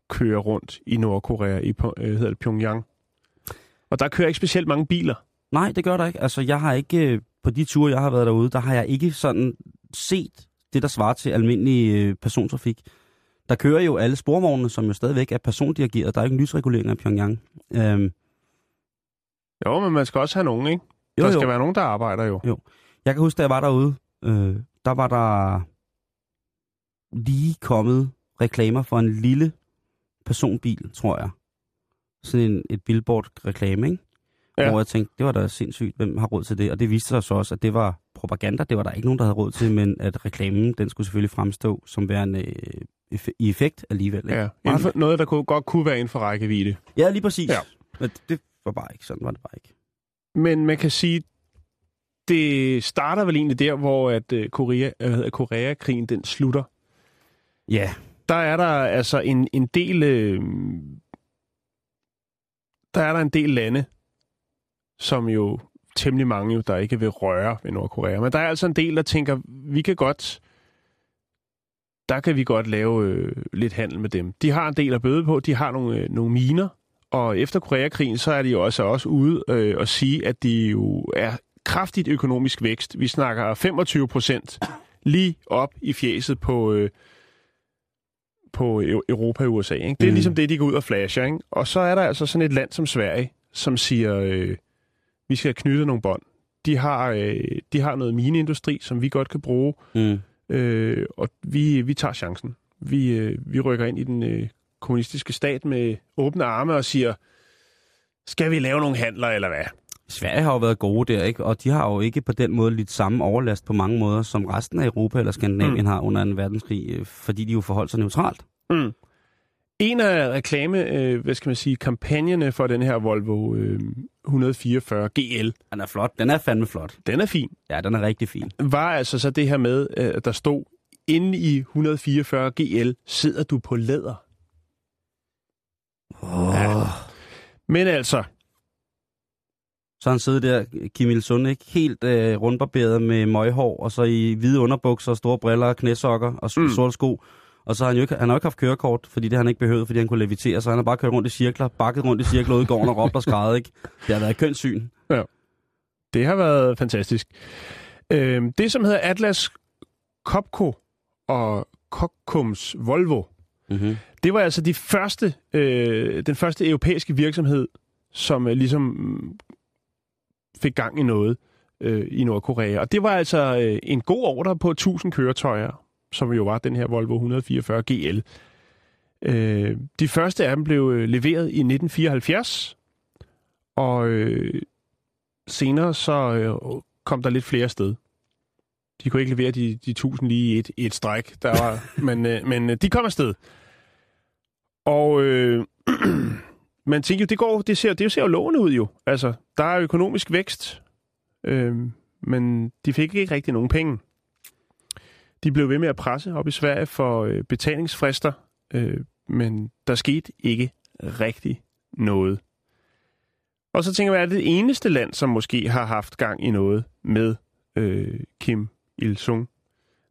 Speaker 5: køre rundt i Nordkorea, i øh, hedder det Pyongyang. Og der kører ikke specielt mange biler.
Speaker 4: Nej, det gør der ikke. Altså, jeg har ikke, øh, på de ture, jeg har været derude, der har jeg ikke sådan set det, der svarer til almindelig øh, persontrafik. Der kører jo alle sporvognene, som jo stadigvæk er persondirigeret. Der er ikke en lysregulering af Pyongyang. Øhm,
Speaker 5: Jo, men man skal også have nogen, ikke?
Speaker 4: jo,
Speaker 5: der skal
Speaker 4: jo.
Speaker 5: være nogen, der arbejder jo.
Speaker 4: Jeg kan huske, da jeg var derude, øh, der var der lige kommet reklamer for en lille personbil, tror jeg. Sådan en, et billboard-reklame, ikke?
Speaker 5: Ja.
Speaker 4: Hvor jeg tænkte, det var da sindssygt, hvem har råd til det? Og det viste sig så også, at det var propaganda, det var der ikke nogen, der havde råd til, men at reklamen, den skulle selvfølgelig fremstå som værende øh, i effekt alligevel. Ikke?
Speaker 5: Ja, inden for noget, der kunne, godt kunne være inden for rækkevidde.
Speaker 4: ja, lige præcis.
Speaker 5: Ja.
Speaker 4: Ja. Men det var bare ikke, sådan var det bare ikke.
Speaker 5: Men man kan sige, det starter vel egentlig der, hvor at øh, Korea, øh, hvad hedder Koreakrigen den slutter.
Speaker 4: Ja,
Speaker 5: der er der altså en, en del... Øh, der er der en del lande, som jo temmelig mange, jo, der ikke vil røre ved Nordkorea. Men der er altså en del, der tænker, vi kan godt... Der kan vi godt lave øh, lidt handel med dem. De har en del at bøde på. De har nogle, øh, nogle miner. Og efter Koreakrigen, så er de jo også, også ude øh, og sige, at de jo er kraftigt økonomisk vækst. Vi snakker 25 procent lige op i fjeset på... Øh, på Eu- Europa og USA. Ikke? Det er
Speaker 4: Mm.
Speaker 5: ligesom det, de går ud og flasher. Ikke? Og så er der altså sådan et land som Sverige, som siger, øh, vi skal knytte nogle bånd. De har, øh, de har noget mineindustri, som vi godt kan bruge,
Speaker 4: mm.
Speaker 5: øh, og vi, vi tager chancen. Vi, øh, vi rykker ind i den øh, kommunistiske stat med åbne arme og siger, skal vi lave nogle handler, eller hvad?
Speaker 4: Sverige har jo været gode der, ikke? Og de har jo ikke på den måde lidt samme overlast på mange måder, som resten af Europa eller Skandinavien mm. har under 2. verdenskrig, øh, fordi de jo forholdt sig neutralt.
Speaker 5: Mm. En af reklame, øh, hvad skal man sige, kampagnerne for den her Volvo øh, 144 GL,
Speaker 4: Den er flot. Den er fandme flot.
Speaker 5: den er fin,
Speaker 4: Ja, den er rigtig fin.
Speaker 5: var altså så det her med, øh, at der stod, inde i 144 GL sidder du på læder.
Speaker 4: Oh.
Speaker 5: Ja. Men altså,
Speaker 4: Så han sidder der, Kim Il-sung, ikke? Helt øh, rundbarberet med møghår, og så i hvide underbukser, store briller, knæsokker og. Mm. sorte sko. Og så har han jo ikke, han har ikke haft kørekort, fordi det har han ikke behøvet, fordi han kunne levitere, så han har bare kørt rundt i cirkler, bakket rundt i cirkler ude i gården og råbt og skrevet, ikke? Det har været et kønt syn.
Speaker 5: det har været fantastisk. Øh, det, som hedder Atlas Copco og Kokkums Volvo,
Speaker 4: Mm-hmm.
Speaker 5: Det var altså de første, øh, den første europæiske virksomhed, som øh, ligesom fik gang i noget øh, i Nordkorea. Og det var altså øh, en god ordre på 1000 køretøjer, som jo var den her Volvo 144 GL. Øh, de første af dem blev øh, leveret i 1974, og øh, senere så øh, kom der lidt flere sted. De kunne ikke levere de, de 1000 lige i et, et stræk, der var, men, øh, men øh, de kom afsted. Og øh, man tænker jo, det, går, det, ser, det ser jo lovende ud jo. Altså, der er økonomisk vækst, øh, men de fik ikke rigtig nogen penge. De blev ved med at presse op i Sverige for øh, betalingsfrister, øh, men der skete ikke rigtig noget. Og så tænker jeg, er det eneste land, som måske har haft gang i noget med øh, Kim Il-sung?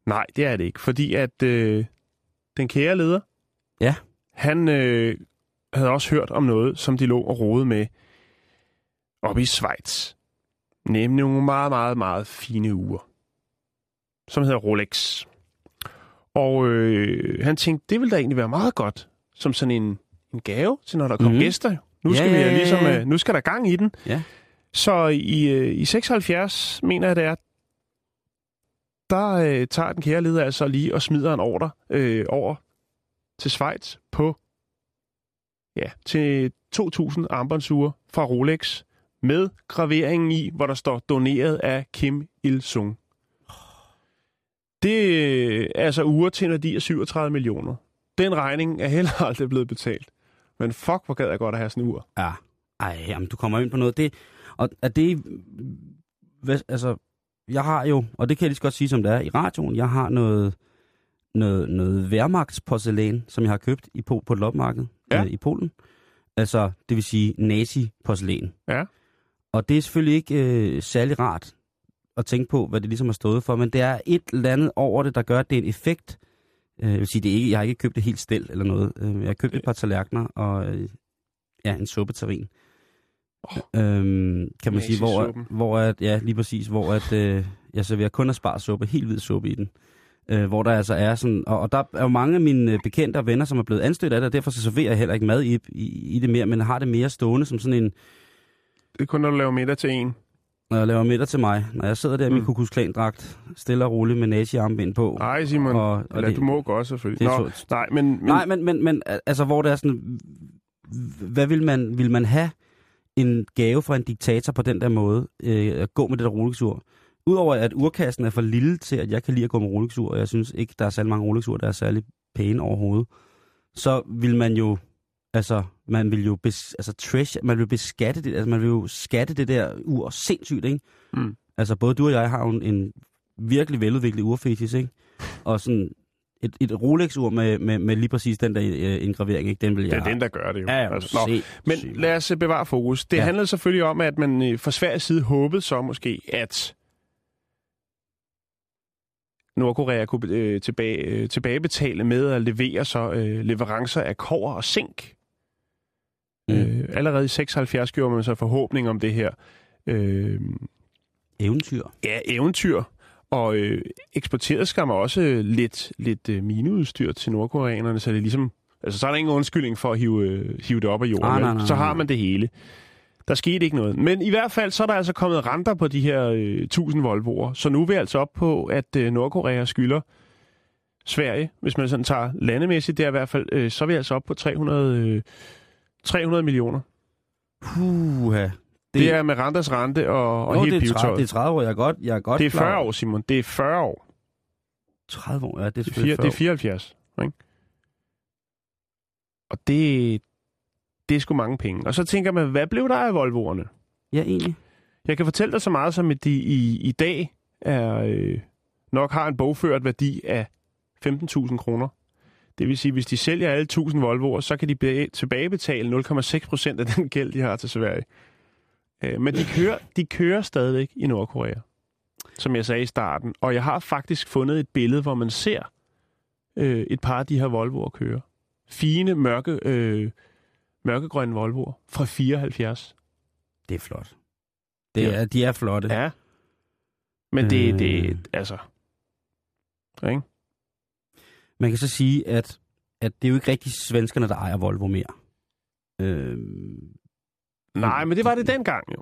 Speaker 5: Nej, det er det ikke, fordi at øh, den kære leder,
Speaker 4: Ja.
Speaker 5: han øh, havde også hørt om noget, som de lå og rode med oppe i Schweiz. Nemlig nogle meget, meget, meget fine uger, som hedder Rolex. Og øh, han tænkte, det ville da egentlig være meget godt, som sådan en, en gave til, når der kom
Speaker 4: Mhm.
Speaker 5: mm-hmm. gæster. Nu skal, vi
Speaker 4: ja,
Speaker 5: ja, ligesom, øh, nu skal der gang i den.
Speaker 4: Ja.
Speaker 5: Så i, øh, i 76, mener jeg det er, der øh, tager den kære leder altså lige og smider en ordre øh, over til Schweiz på ja, til 2.000 armbåndsure fra Rolex med graveringen i, hvor der står doneret af Kim Il-sung. Det øh, er altså ure til en værdi af 37 millioner. Den regning er heller aldrig blevet betalt. Men fuck, hvor gad jeg godt at have sådan en ur.
Speaker 4: Ja. Ej, jamen, du kommer ind på noget. Det, og er det... Hvad, altså, jeg har jo, og det kan jeg lige så godt sige, som det er i radioen, jeg har noget, noget, noget værmagtsporcelæn, som jeg har købt i, på, på et lopmarked
Speaker 5: Ja.
Speaker 4: øh, i Polen. Altså, det vil sige nazi-porcelæn.
Speaker 5: Ja.
Speaker 4: Og det er selvfølgelig ikke øh, særlig rart at tænke på, hvad det ligesom har stået for, men det er et eller andet over det, der gør, at det er en effekt. Øh, jeg vil sige, det er ikke, jeg har ikke købt det helt stel eller noget. Øh, jeg har købt et par tallerkener og øh, ja, en suppeterrin.
Speaker 5: Åh.
Speaker 4: Øhm, kan man sige, hvor, hvor at, ja, lige præcis, hvor at, øh, jeg serverer kun suppe, helt hvid suppe i den. Øh, hvor der altså er sådan, og, og der er jo mange af mine bekendte og venner, som er blevet anstødt af det, og derfor så serverer jeg heller ikke mad i, i, i det mere, men har det mere stående som sådan en,
Speaker 5: Det er kun, når du laver middag til en.
Speaker 4: Når jeg laver middag til mig, når jeg sidder der i min
Speaker 5: Mm.
Speaker 4: kukusklan-dragt, stille og roligt med nazi-armbind på.
Speaker 5: Nej, Simon.
Speaker 4: Og-
Speaker 5: Og, Eller,
Speaker 4: det-
Speaker 5: du må godt, selvfølgelig. Nå,
Speaker 4: så-
Speaker 5: nej, men, men,
Speaker 4: Nej, men, men, men altså, hvor det er sådan, hvad vil man, vil man have en gave fra en diktator på den der måde, øh, at gå med det der Rolex-ur? Udover at urkassen er for lille til, at jeg kan lide at gå med Rolex-ur, og jeg synes ikke, der er særlig mange Rolex-ur, der er særlig pæne overhovedet, så vil man jo, altså, man vil jo bes, altså, treasure, man vil beskatte det, altså, man vil jo skatte det der ur sindssygt, ikke?
Speaker 5: Mm.
Speaker 4: Altså, både du og jeg har jo en, en virkelig veludviklet urfetis, ikke? Og sådan et, et Rolex-ur med, med, med lige præcis den der øh, indgravering, ikke? Den vil jeg
Speaker 5: det er den, der gør det jo.
Speaker 4: Ja, ja,
Speaker 5: altså, nå,
Speaker 4: se,
Speaker 5: men
Speaker 4: se,
Speaker 5: lad os øh, bevare fokus. Det
Speaker 4: Ja.
Speaker 5: handlede selvfølgelig om, at man øh, fra Sveriges side håbede så måske, at Nordkorea kunne øh, tilbage, øh, tilbagebetale med at levere så øh, leverancer af kår og zink.
Speaker 4: Mm.
Speaker 5: Øh, allerede i 76 gjorde man så forhåbning om det her øh,
Speaker 4: Eventyr.
Speaker 5: ja, eventyr, og øh, eksporterede skam også lidt, lidt øh, mineudstyr til nordkoreanerne, så det er ligesom, altså så er der ingen undskyldning for at hive, øh, hive det op af jorden,
Speaker 4: Ah, nej, nej,
Speaker 5: så har man det hele. Der skete ikke noget. Men i hvert fald, så er der altså kommet renter på de her øh, 1000 Volvo'er, så nu er vi altså op på, at øh, Nordkorea skylder Sverige, hvis man sådan tager landemæssigt, det er i hvert fald, øh, så er vi altså op på 300, øh, 300 millioner.
Speaker 4: Puha.
Speaker 5: Det, det er med renters rente og, og
Speaker 4: jo,
Speaker 5: helt
Speaker 4: det, er 30,
Speaker 5: pivetøjet.
Speaker 4: det er 30 år. Jeg er godt, jeg er godt
Speaker 5: Det er
Speaker 4: klar
Speaker 5: 40
Speaker 4: over-
Speaker 5: år, Simon. Det er 40 år.
Speaker 4: 30 år, ja, det er
Speaker 5: Det er,
Speaker 4: selvfølgelig
Speaker 5: fire,
Speaker 4: 40
Speaker 5: det er 74. Ikke? Og det, det er sgu mange penge. Og så tænker man, hvad blev der af Volvoerne?
Speaker 4: Ja, egentlig.
Speaker 5: Jeg kan fortælle dig så meget som, at de i, i dag er, øh, nok har en bogført værdi af 15.000 kroner. Det vil sige, hvis de sælger alle 1000 Volvoer, så kan de be- tilbagebetale 0,6 procent af den gæld, de har til Sverige. Øh, men de kører, de kører stadigvæk i Nordkorea, som jeg sagde i starten. Og jeg har faktisk fundet et billede, hvor man ser øh, et par af de her Volvoer køre. Fine, mørke, øh, mørkegrønne Volvoer fra 74.
Speaker 4: Det er flot. Det
Speaker 5: Ja.
Speaker 4: er, de er flotte.
Speaker 5: Ja. Men det,
Speaker 4: Øh.
Speaker 5: det altså... Ikke?
Speaker 4: Man kan så sige, at, at det er jo ikke rigtig svenskerne, der ejer Volvo mere. Øh,
Speaker 5: Nej, men det var det dengang jo.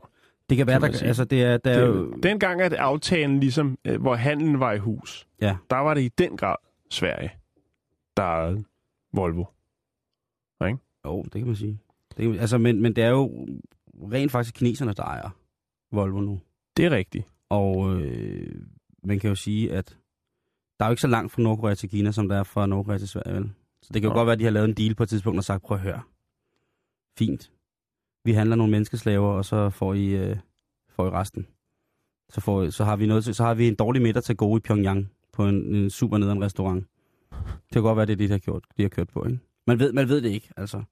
Speaker 4: det kan være,
Speaker 5: Kan
Speaker 4: der, altså det er, der er jo,
Speaker 5: Det, dengang at aftalen ligesom, øh, hvor handlen var i hus,
Speaker 4: Ja.
Speaker 5: der var det i den grad Sverige, der ejede Volvo.
Speaker 4: jo, det kan man sige. Det kan, man- altså, men, men det er jo rent faktisk kineserne, der ejer Volvo nu.
Speaker 5: Det er rigtigt.
Speaker 4: Og øh, man kan jo sige, at der er jo ikke så langt fra Nordkorea til Kina, som der er fra Nordkorea til Sverige, vel? Så det kan jo
Speaker 5: Nå.
Speaker 4: godt være, at de har lavet en deal på et tidspunkt og sagt, prøv at høre. Fint. Vi handler nogle menneskeslaver, og så får I, øh, får I resten. Så, får, så, har vi noget til, så har vi en dårlig middag til gode i Pyongyang på en, en super nederen restaurant. Det kan godt være, det er det, de har, gjort, de har kørt på, ikke? Man ved, man ved det ikke, altså.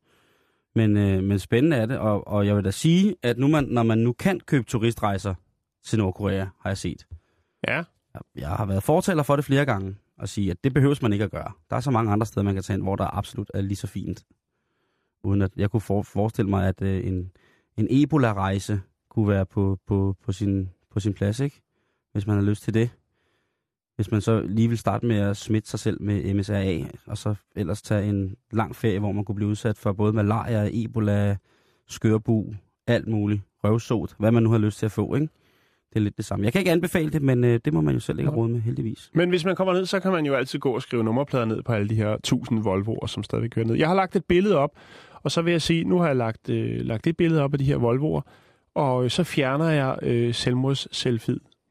Speaker 4: Men, øh, men spændende er det, og, og jeg vil da sige, at nu man, når man nu kan købe turistrejser til Nordkorea, har jeg set,
Speaker 5: Ja
Speaker 4: jeg- jeg har været fortaler for det flere gange, og sige, at det behøves man ikke at gøre. Der er så mange andre steder, man kan tage hen, hvor der absolut er lige så fint. Uden at jeg kunne for, forestille mig, at øh, en, en Ebola-rejse kunne være på, på, på, sin, på sin plads, ikke? Hvis man har lyst til det. Hvis man så lige vil starte med at smitte sig selv med MSRA, og så ellers tage en lang ferie, hvor man kunne blive udsat for både malaria, Ebola, skørbu, alt muligt, røvsot, hvad man nu har lyst til at få, ikke? Det er lidt det samme. Jeg kan ikke anbefale det, men øh, det må man jo selv ikke råd med, heldigvis.
Speaker 5: Men hvis man kommer ned, så kan man jo altid gå og skrive nummerplader ned på alle de her 1000 Volvoer, som stadig kører ned. Jeg har lagt et billede op, og så vil jeg sige, nu har jeg lagt, øh, lagt et billede op af de her Volvoer, og øh, så fjerner jeg øh, selvmords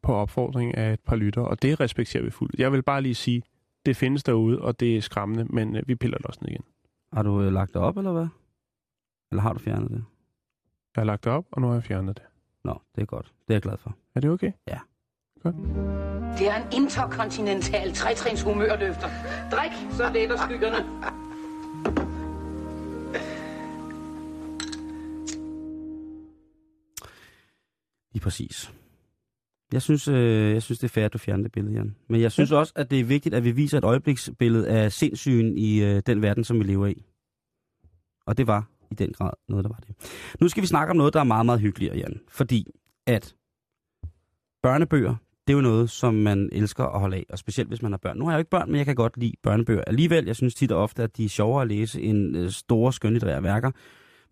Speaker 5: på opfordring af et par lytter, og det respekterer vi fuldt. Jeg vil bare lige sige, det findes derude, og det er skræmmende, men øh, vi piller det også ned igen.
Speaker 4: Har du øh, lagt det op, eller hvad? Eller har du fjernet det?
Speaker 5: Jeg har lagt det op, og nu har jeg fjernet det.
Speaker 4: Nå, det er godt. Det er jeg glad for.
Speaker 5: Er det okay?
Speaker 7: Det er en interkontinental trætrins humørløfter. Drik, så letter skyggerne.
Speaker 4: Lige præcis. Jeg synes, øh, jeg synes, det er fair, at du fjerner det billede, Jan. Men jeg synes også, at det er vigtigt, at vi viser et øjebliksbillede af sindssygen i øh, den verden, som vi lever i. Og det var i den grad noget, der var det. Nu skal vi snakke om noget, der er meget, meget hyggeligere, Jan. Fordi at børnebøger, det er jo noget, som man elsker at holde af, og specielt hvis man har børn. Nu har jeg jo ikke børn, men jeg kan godt lide børnebøger. Alligevel, jeg synes tit og ofte, at de er sjovere at læse end øh, store, skønlitterære værker.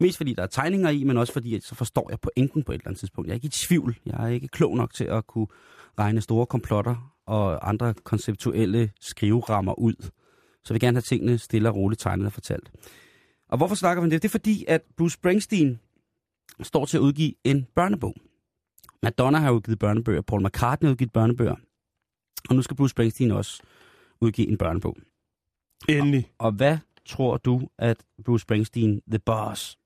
Speaker 4: Mest fordi der er tegninger i, men også fordi, at så forstår jeg pointen på et eller andet tidspunkt. Jeg er ikke i tvivl. Jeg er ikke klog nok til at kunne regne store komplotter og andre konceptuelle skriverammer ud. Så jeg vil gerne have tingene stille og roligt tegnet og fortalt. Og hvorfor snakker vi om det? Det er fordi, at Bruce Springsteen står til at udgive en børnebog. Madonna har udgivet børnebøger, Paul McCartney har udgivet børnebøger, og nu skal Bruce Springsteen også udgive en børnebog.
Speaker 5: Endelig.
Speaker 4: Og hvad tror du, at Bruce Springsteen, The Boss,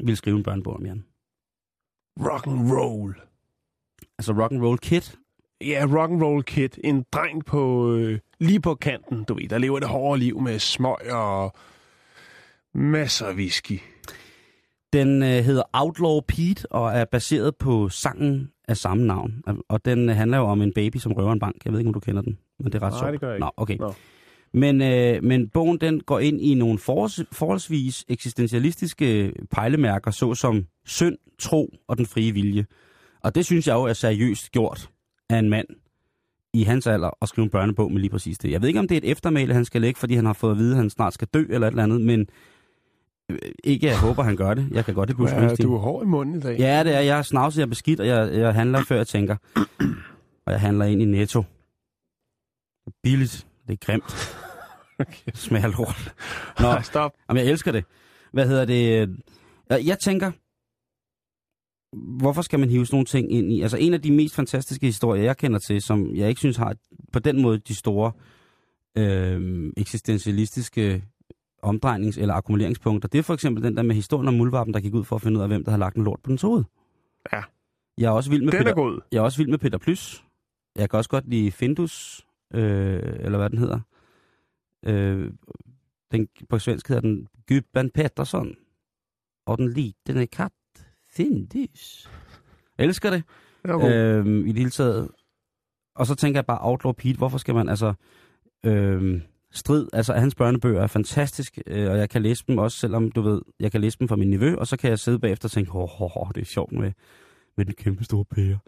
Speaker 4: vil skrive en børnebog om, Jan?
Speaker 5: Rock and roll.
Speaker 4: Altså Rock and Roll Kid?
Speaker 5: Ja, rock and roll kid. En dreng på øh, lige på kanten, du ved, der lever det hårde liv med smøg og masser af whisky.
Speaker 4: Den øh, hedder Outlaw Pete og er baseret på sangen af samme navn. Og den øh, handler jo om en baby, som røver en bank. Jeg ved ikke, om du kender den, men det er ret
Speaker 5: Nej,
Speaker 4: sjovt.
Speaker 5: det gør jeg ikke.
Speaker 4: Nå, okay.
Speaker 5: Nå.
Speaker 4: Men, øh, men bogen den går ind i nogle forholds, forholdsvis eksistentialistiske pejlemærker, såsom synd, tro og den frie vilje. Og det synes jeg jo er seriøst gjort af en mand i hans alder at skrive en børnebog med lige præcis det. Jeg ved ikke, om det er et eftermæle, han skal lægge, fordi han har fået at vide, at han snart skal dø eller et eller andet, men ikke, jeg håber, han gør det. Jeg kan godt det, Bruce
Speaker 5: Ja, du er hård i munden i dag.
Speaker 4: Ja, det er. Jeg er snavset, jeg er beskidt, og jeg, jeg handler før jeg tænker. Og jeg handler ind i Netto. Det er billigt. Det er grimt.
Speaker 5: Okay.
Speaker 4: Smager lort. Nå,
Speaker 5: Nej, stop.
Speaker 4: Jamen, jeg elsker det. Hvad hedder det? Jeg, jeg tænker, hvorfor skal man hive sådan nogle ting ind i? Altså en af de mest fantastiske historier, jeg kender til, som jeg ikke synes har på den måde de store øh, eksistentialistiske omdrejnings- eller akkumuleringspunkter, det er for eksempel den der med historien om muldvarpen, der gik ud for at finde ud af, hvem der har lagt en lort på den hoved.
Speaker 5: Ja.
Speaker 4: Jeg er også vild med
Speaker 5: Den
Speaker 4: Peter,
Speaker 5: er god.
Speaker 4: jeg er også vild med Peter Plys. Jeg kan også godt lide Findus, øh, eller hvad den hedder. Øh, den, på svensk hedder den Gubben Pettersson. Og den lille kat Findus. Jeg elsker det. Øhm, I det hele taget. Og så tænker jeg bare, Outlaw Pete, hvorfor skal man altså... Øhm, strid, altså hans børnebøger er fantastisk, øh, og jeg kan læse dem også, selvom du ved, jeg kan læse dem fra min niveau, og så kan jeg sidde bagefter og tænke, åh, oh, oh, det er sjovt med, med den kæmpe store pære.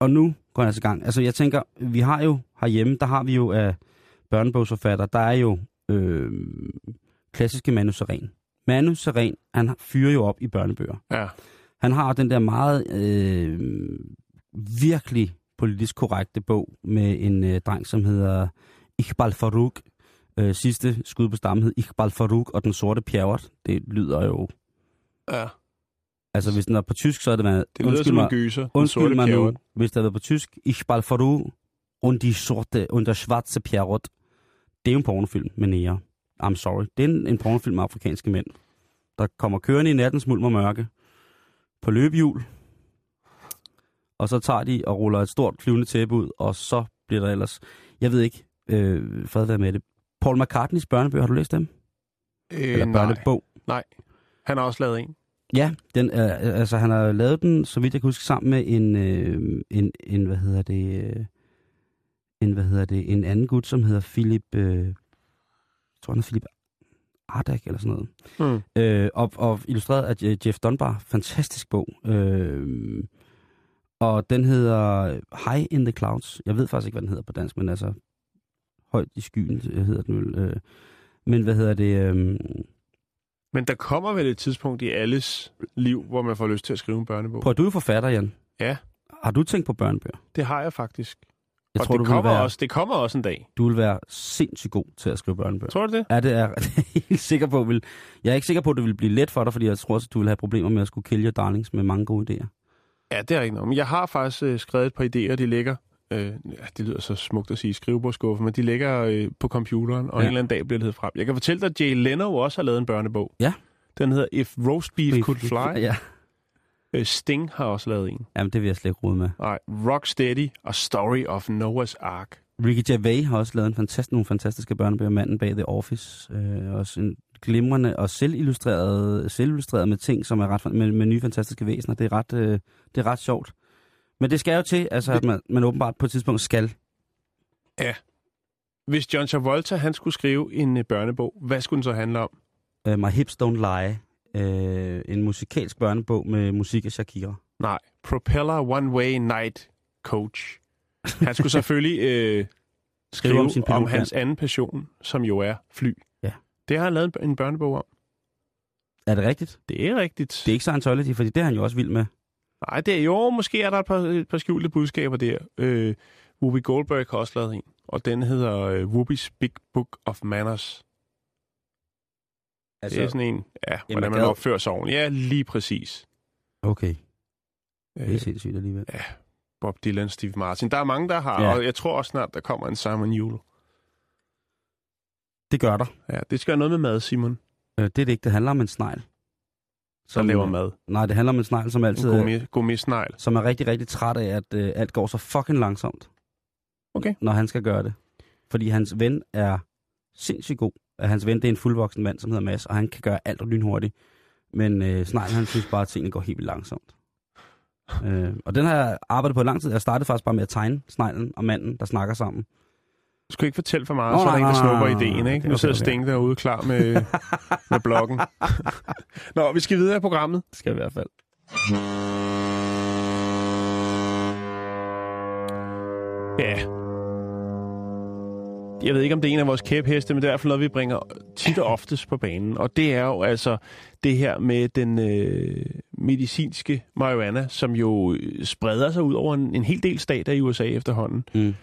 Speaker 4: Og nu går jeg altså i gang. Altså jeg tænker, vi har jo herhjemme, der har vi jo af børnebogsforfatter, der er jo øh, klassiske Manu Seren. Manu Seren, han fyrer jo op i børnebøger.
Speaker 5: Ja.
Speaker 4: Han har den der meget øh, virkelig politisk korrekte bog med en øh, dreng, som hedder Iqbal Farouk. Øh, sidste skud på stammen hed Iqbal Farouk og den sorte pjerrot. Det lyder jo...
Speaker 5: ja.
Speaker 4: Altså hvis den er på tysk, så er det... Man,
Speaker 5: Det lyder som en gyser.
Speaker 4: Undskyld mig nu, hvis det været på tysk. Iqbal Farouk und die sorte, und der schwarze pjerrot. Det er jo en pornofilm med nære. I'm sorry. Det er en, en pornofilm med afrikanske mænd, der kommer kørende i nattens mulm og mørke på løbehjul, og så tager de og ruller et stort flyvende tæppe ud, og så bliver der ellers, jeg ved ikke, øh, fred være med det. Paul McCartneys børnebøger, har du læst dem?
Speaker 5: Øh,
Speaker 4: Eller
Speaker 5: nej.
Speaker 4: børnebog?
Speaker 5: nej. Han har også lavet en.
Speaker 4: Ja, den, er, altså han har lavet den, så vidt jeg kan huske, sammen med en, øh, en, en hvad hedder det, øh, en, hvad hedder det, en anden gut, som hedder Philip, øh, jeg tror han er Philip Ardak eller sådan noget.
Speaker 5: Mm.
Speaker 4: Øh, og, og illustreret af Je- Jeff Dunbar. Fantastisk bog. Øh, og den hedder High in the Clouds. Jeg ved faktisk ikke, hvad den hedder på dansk, men altså højt i skyen øh, hedder den vel. Øh, men hvad hedder det? Øh,
Speaker 5: Men der kommer vel et tidspunkt i alles liv, hvor man får lyst til at skrive en børnebog.
Speaker 4: prøv, du er forfatter, Jan.
Speaker 5: Ja.
Speaker 4: Har du tænkt på børnebøger?
Speaker 5: Det har jeg faktisk.
Speaker 4: Jeg
Speaker 5: og
Speaker 4: tror,
Speaker 5: det,
Speaker 4: du
Speaker 5: kommer
Speaker 4: være,
Speaker 5: også, det kommer også en dag.
Speaker 4: du vil være sindssygt god til at skrive børnebøger.
Speaker 5: Tror du det?
Speaker 4: Ja, det er jeg helt sikker på. Vil, jeg er ikke sikker på, at det vil blive let for dig, fordi jeg tror også, at du vil have problemer med at skulle your darlings med mange gode idéer.
Speaker 5: Ja, det er ikke noget. Men jeg har faktisk øh, skrevet et par idéer, de ligger... Øh, det lyder så smukt at sige skrivebordskuffe, men de ligger øh, på computeren, og
Speaker 4: Ja.
Speaker 5: en eller anden dag bliver det heddet frem. Jeg kan fortælle dig, at Jay Leno også har lavet en børnebog.
Speaker 4: Ja.
Speaker 5: Den hedder If Roast Beef Could Fly.
Speaker 4: Ja.
Speaker 5: Øh, Sting har også lavet en.
Speaker 4: Jamen, det vil jeg slet ikke rode med.
Speaker 5: Nej, Rocksteady og Story of Noah's Ark.
Speaker 4: Ricky Gervais har også lavet en fantastisk, nogle fantastiske børnebøger. Manden bag The Office. Øh, også en glimrende og selvillustreret, selvillustreret med ting, som er ret, med, med nye fantastiske væsener. Det er, ret, øh, det er ret sjovt. Men det skal jo til, altså, at man, man åbenbart på et tidspunkt skal.
Speaker 5: Hvis John Travolta han skulle skrive en øh, børnebog, hvad skulle den så handle om?
Speaker 4: Uh, My Hips Don't Lie. Uh, en musikalsk børnebog med musik af Shakira.
Speaker 5: Nej, Propeller One Way Night Coach. Han skulle selvfølgelig øh, skrive
Speaker 4: om
Speaker 5: om,
Speaker 4: sin
Speaker 5: om
Speaker 4: pilotmand.
Speaker 5: hans anden passion, som jo er fly.
Speaker 4: Ja.
Speaker 5: Det har han lavet en- en børnebog om.
Speaker 4: Er det rigtigt?
Speaker 5: Det er rigtigt.
Speaker 4: Det er ikke Scientology, fordi det er han jo også vild med.
Speaker 5: Nej, det er jo, måske er der et par, et par skjulte budskaber der. Øh, Whoopi Goldberg har også lavet en, og den hedder øh, Whoopi's Big Book of Manners. Altså, det er sådan en, ja, hvordan man
Speaker 4: gad-
Speaker 5: opfører sig ordentligt. Ja, lige præcis.
Speaker 4: Okay, det er
Speaker 5: Øh,
Speaker 4: sindssygt alligevel.
Speaker 5: Bob Dylan, Steve Martin. Der er mange, der har,
Speaker 4: Ja.
Speaker 5: ja. og jeg tror også snart, der kommer en Simon Yule.
Speaker 4: Det gør der.
Speaker 5: Ja, det skal have noget med mad, Simon,
Speaker 4: Øh, det er det ikke. Det handler om en snegl.
Speaker 5: Som laver mad.
Speaker 4: Nej, det handler om en snegl, som altid
Speaker 5: En
Speaker 4: er,
Speaker 5: gourmet-snegl.
Speaker 4: som er rigtig, rigtig træt af, at øh, alt går så fucking langsomt.
Speaker 5: Okay.
Speaker 4: Når han skal gøre det. Fordi hans ven er sindssygt god. Hans ven, det er en fuldvoksen mand, som hedder Mads, og han kan gøre alt lynhurtigt. Men øh, sneglen, han synes bare, at tingene går helt vildt langsomt. øh, og den har jeg arbejdet på i lang tid. Jeg startede faktisk bare med at tegne sneglen og manden, der snakker sammen.
Speaker 5: Skal ikke fortælle for meget,
Speaker 4: Nå,
Speaker 5: så er der
Speaker 4: nej,
Speaker 5: en, der snupper ideen, ikke? Nu sidder. Sting derude klar med, med bloggen. Nå, vi skal videre i programmet.
Speaker 4: Det skal i hvert fald.
Speaker 5: Ja. Jeg ved ikke, om det er en af vores kæpheste, men det er i hvert fald noget, vi bringer tit og oftest på banen. Og det er jo altså det her med den øh, medicinske marihuana, som jo øh, spreder sig ud over en, en hel del stater i USA efterhånden.
Speaker 4: Mm.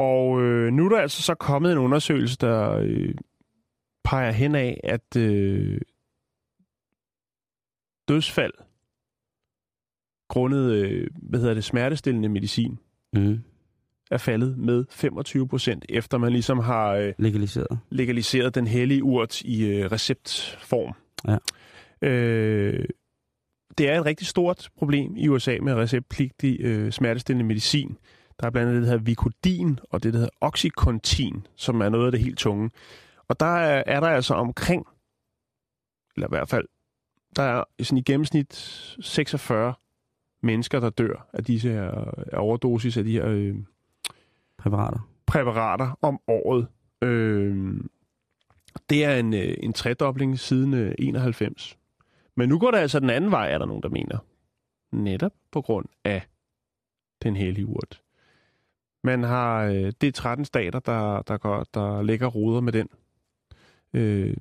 Speaker 5: Og øh, nu er der altså så kommet en undersøgelse, der øh, peger hen af, at øh, dødsfald grundet, øh, hvad hedder det, smertestillende medicin,
Speaker 4: Mm.
Speaker 5: er faldet med 25 procent, efter man ligesom har øh,
Speaker 4: Legaliseret.
Speaker 5: legaliseret den hellige urt i øh, receptform.
Speaker 4: Ja.
Speaker 5: Øh, det er et rigtig stort problem i USA med receptpligtig øh, smertestillende medicin. Der er blandt andet det, der hedder Vicodin og det, der hedder Oxycontin, som er noget af det helt tunge. Og der er, er der altså omkring, eller i hvert fald, der er sådan i gennemsnit 46 mennesker, der dør af disse her af overdosis af de her øh,
Speaker 4: Præparater.
Speaker 5: præparater om året. Øh, det er en, øh, en tredobling siden øh, 91. Men nu går det altså den anden vej, er der nogen, der mener. Netop på grund af den hellige urt. Man har, øh, det er 13 stater, der, der, går, der lægger roder med den øh,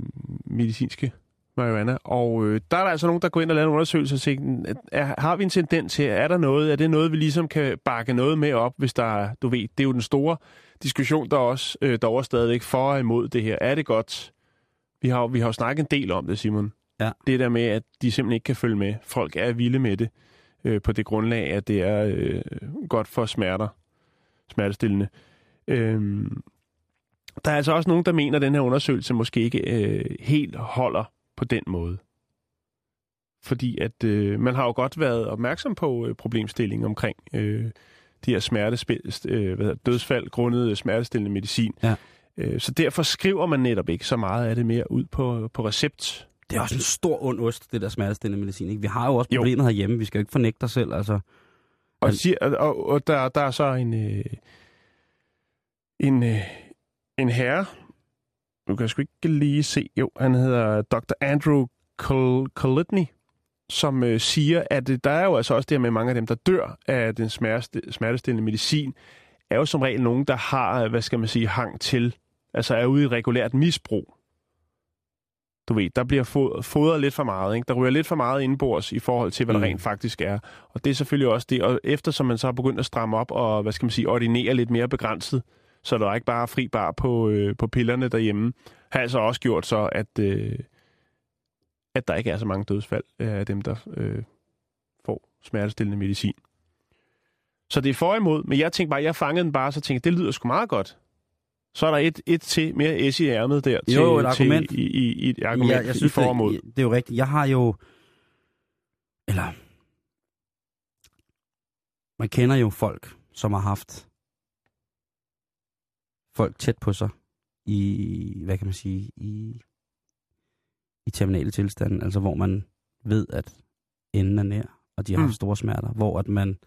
Speaker 5: medicinske marihuana. Og øh, der er der altså nogen, der går ind og laver en undersøgelse og siger, er, har vi en tendens her? Er der noget? Er det noget, vi ligesom kan bakke noget med op, hvis der er, du ved, det er jo den store diskussion, der også øh, der er stadigvæk for og imod det her. Er det godt? Vi har, vi har jo snakket en del om det, Simon.
Speaker 4: Ja.
Speaker 5: Det der med, at de simpelthen ikke kan følge med. Folk er vilde med det, øh, på det grundlag, at det er øh, godt for smerter, smertestillende. Øh, der er altså også nogen, der mener, at den her undersøgelse måske ikke øh, helt holder på den måde. Fordi at øh, man har jo godt været opmærksom på øh, problemstillingen omkring øh, de her smertespil, øh, hvad hedder, dødsfald grundet smertestillende medicin.
Speaker 4: Ja.
Speaker 5: Øh, så derfor skriver man netop ikke så meget af det mere ud på, på recept.
Speaker 4: Det er også en stor ond ost, det der smertestillende medicin. Ikke? Vi har jo også
Speaker 5: Jo.
Speaker 4: problemet herhjemme. Vi skal jo ikke fornægte os selv. Altså,
Speaker 5: Og, siger, og, og der, der er så en, øh, en, øh, en herre, nu kan jeg sgu ikke lige se, jo, han hedder Dr. Andrew Col- Colitney, som øh, siger, at øh, der er jo altså også det her med mange af dem, der dør af den smerte, smertestillende medicin, er jo som regel nogen, der har, øh, hvad skal man sige, hang til, altså er ude i regulært misbrug. Du ved, der bliver fod- fodret lidt for meget, ikke? Der ryger lidt for meget indbords i forhold til, hvad der
Speaker 4: Mm.
Speaker 5: rent faktisk er. Og det er selvfølgelig også det, og eftersom man så har begyndt at stramme op og, hvad skal man sige, ordinere lidt mere begrænset, så der er ikke bare fri bar på, øh, på pillerne derhjemme, har altså også gjort så, at, øh, at der ikke er så mange dødsfald af dem, der øh, får smertestillende medicin. Så det er for imod, men jeg tænkte bare, jeg fangede den bare, så tænkte det lyder sgu meget godt. Så er der et, et til mere S i ærmet der. Til,
Speaker 4: Jo, et argument.
Speaker 5: Til, i, i, i et argument
Speaker 4: jeg, jeg synes,
Speaker 5: i for og imod.
Speaker 4: det, det er jo rigtigt. Jeg har jo... Eller... Man kender jo folk, som har haft folk tæt på sig i, hvad kan man sige, i, i terminale tilstande, altså hvor man ved, at enden er nær, og de har
Speaker 5: Mm.
Speaker 4: haft store smerter, hvor at man,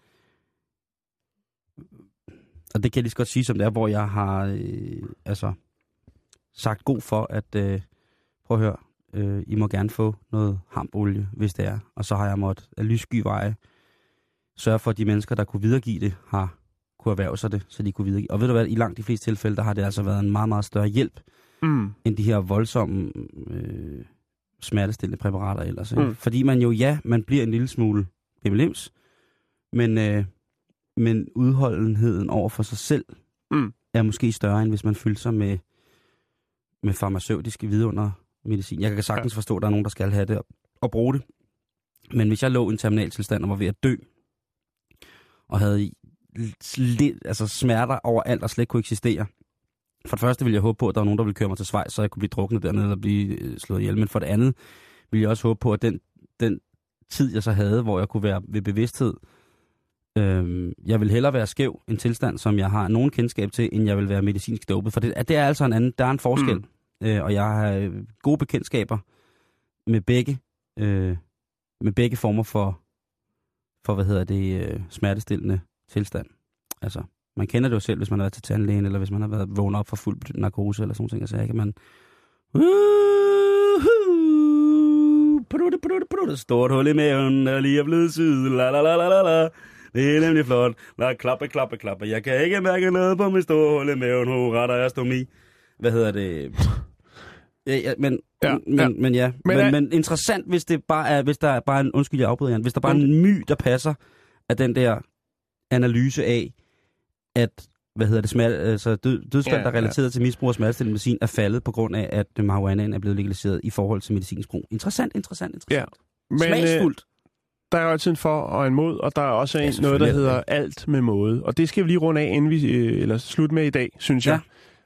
Speaker 4: og det kan jeg lige så godt sige, som det er, hvor jeg har, øh, altså, sagt god for, at, øh, prøv at høre, øh, I må gerne få noget hampolie, hvis det er, og så har jeg måttet af lyssky veje sørge for, at de mennesker, der kunne videregive det, har kunne erhverve sig det, så de kunne videregive. Og ved du hvad, i langt de fleste tilfælde, der har det altså været en meget, meget større hjælp,
Speaker 5: Mm.
Speaker 4: end de her voldsomme øh, smertestillende præparater ellers. Ikke?
Speaker 5: Mm.
Speaker 4: Fordi man jo, ja, man bliver en lille smule bimelims, men, øh, men udholdenheden over for sig selv
Speaker 5: Mm.
Speaker 4: er måske større, end hvis man fylder sig med, med farmaceutiske vidunder medicin. Jeg kan sagtens ja. forstå, at der er nogen, der skal have det og, og bruge det. Men hvis jeg lå i en terminaltilstand og var ved at dø, og havde lidt, altså smerter overalt og slet ikke kunne eksistere, for det første ville jeg håbe på, at der var nogen, der ville køre mig til Schweiz, så jeg kunne blive druknet dernede og blive øh, slået ihjel. Men for det andet ville jeg også håbe på, at den, den tid, jeg så havde, hvor jeg kunne være ved bevidsthed, øh, jeg vil hellere være skæv, en tilstand, som jeg har nogen kendskab til, end jeg vil være medicinsk dopet. For det, det er altså en anden, der er en forskel. Mm. Øh, og jeg har øh, gode bekendtskaber med begge, øh, med begge former for, for hvad hedder det, øh, smertestillende tilstand. Altså, man kender det jo selv, hvis man har været til tandlægen, eller hvis man har været vågnet op for fuld narkose, eller sådan noget. Så kan man... Stort hul i maven, der lige er blevet syet. La, la, la, la, la. Det er nemlig flot. La, klappe, klappe, klappe. Jeg kan ikke mærke noget på mit store hul i maven. Hurra, der er stomi. Hvad hedder det? Ja, ja, men,
Speaker 5: Ja,
Speaker 4: ja, men,
Speaker 5: ja.
Speaker 4: ja. men ja.
Speaker 5: Men
Speaker 4: Men,
Speaker 5: er-
Speaker 4: men, interessant, hvis det bare er, hvis der er bare en, undskyld, jeg afbryder, Jan, hvis der bare er en my, der passer af den der analyse af, at hvad hedder det, smerte, altså død, dødsfald,
Speaker 5: Ja,
Speaker 4: ja, der er relateret til misbrug af smertestillende medicin, er faldet på grund af, at marihuanaen er blevet legaliseret i forhold til medicinsk brug. Interessant, interessant, interessant.
Speaker 5: Ja. Men,
Speaker 4: Smagsfuldt.
Speaker 5: Der er jo altid en for og en mod, og der er også
Speaker 4: Ja,
Speaker 5: en, noget, der
Speaker 4: er
Speaker 5: hedder alt med måde. Og det skal vi lige runde af, inden vi øh, eller slutte med i dag, synes jeg.
Speaker 4: Ja.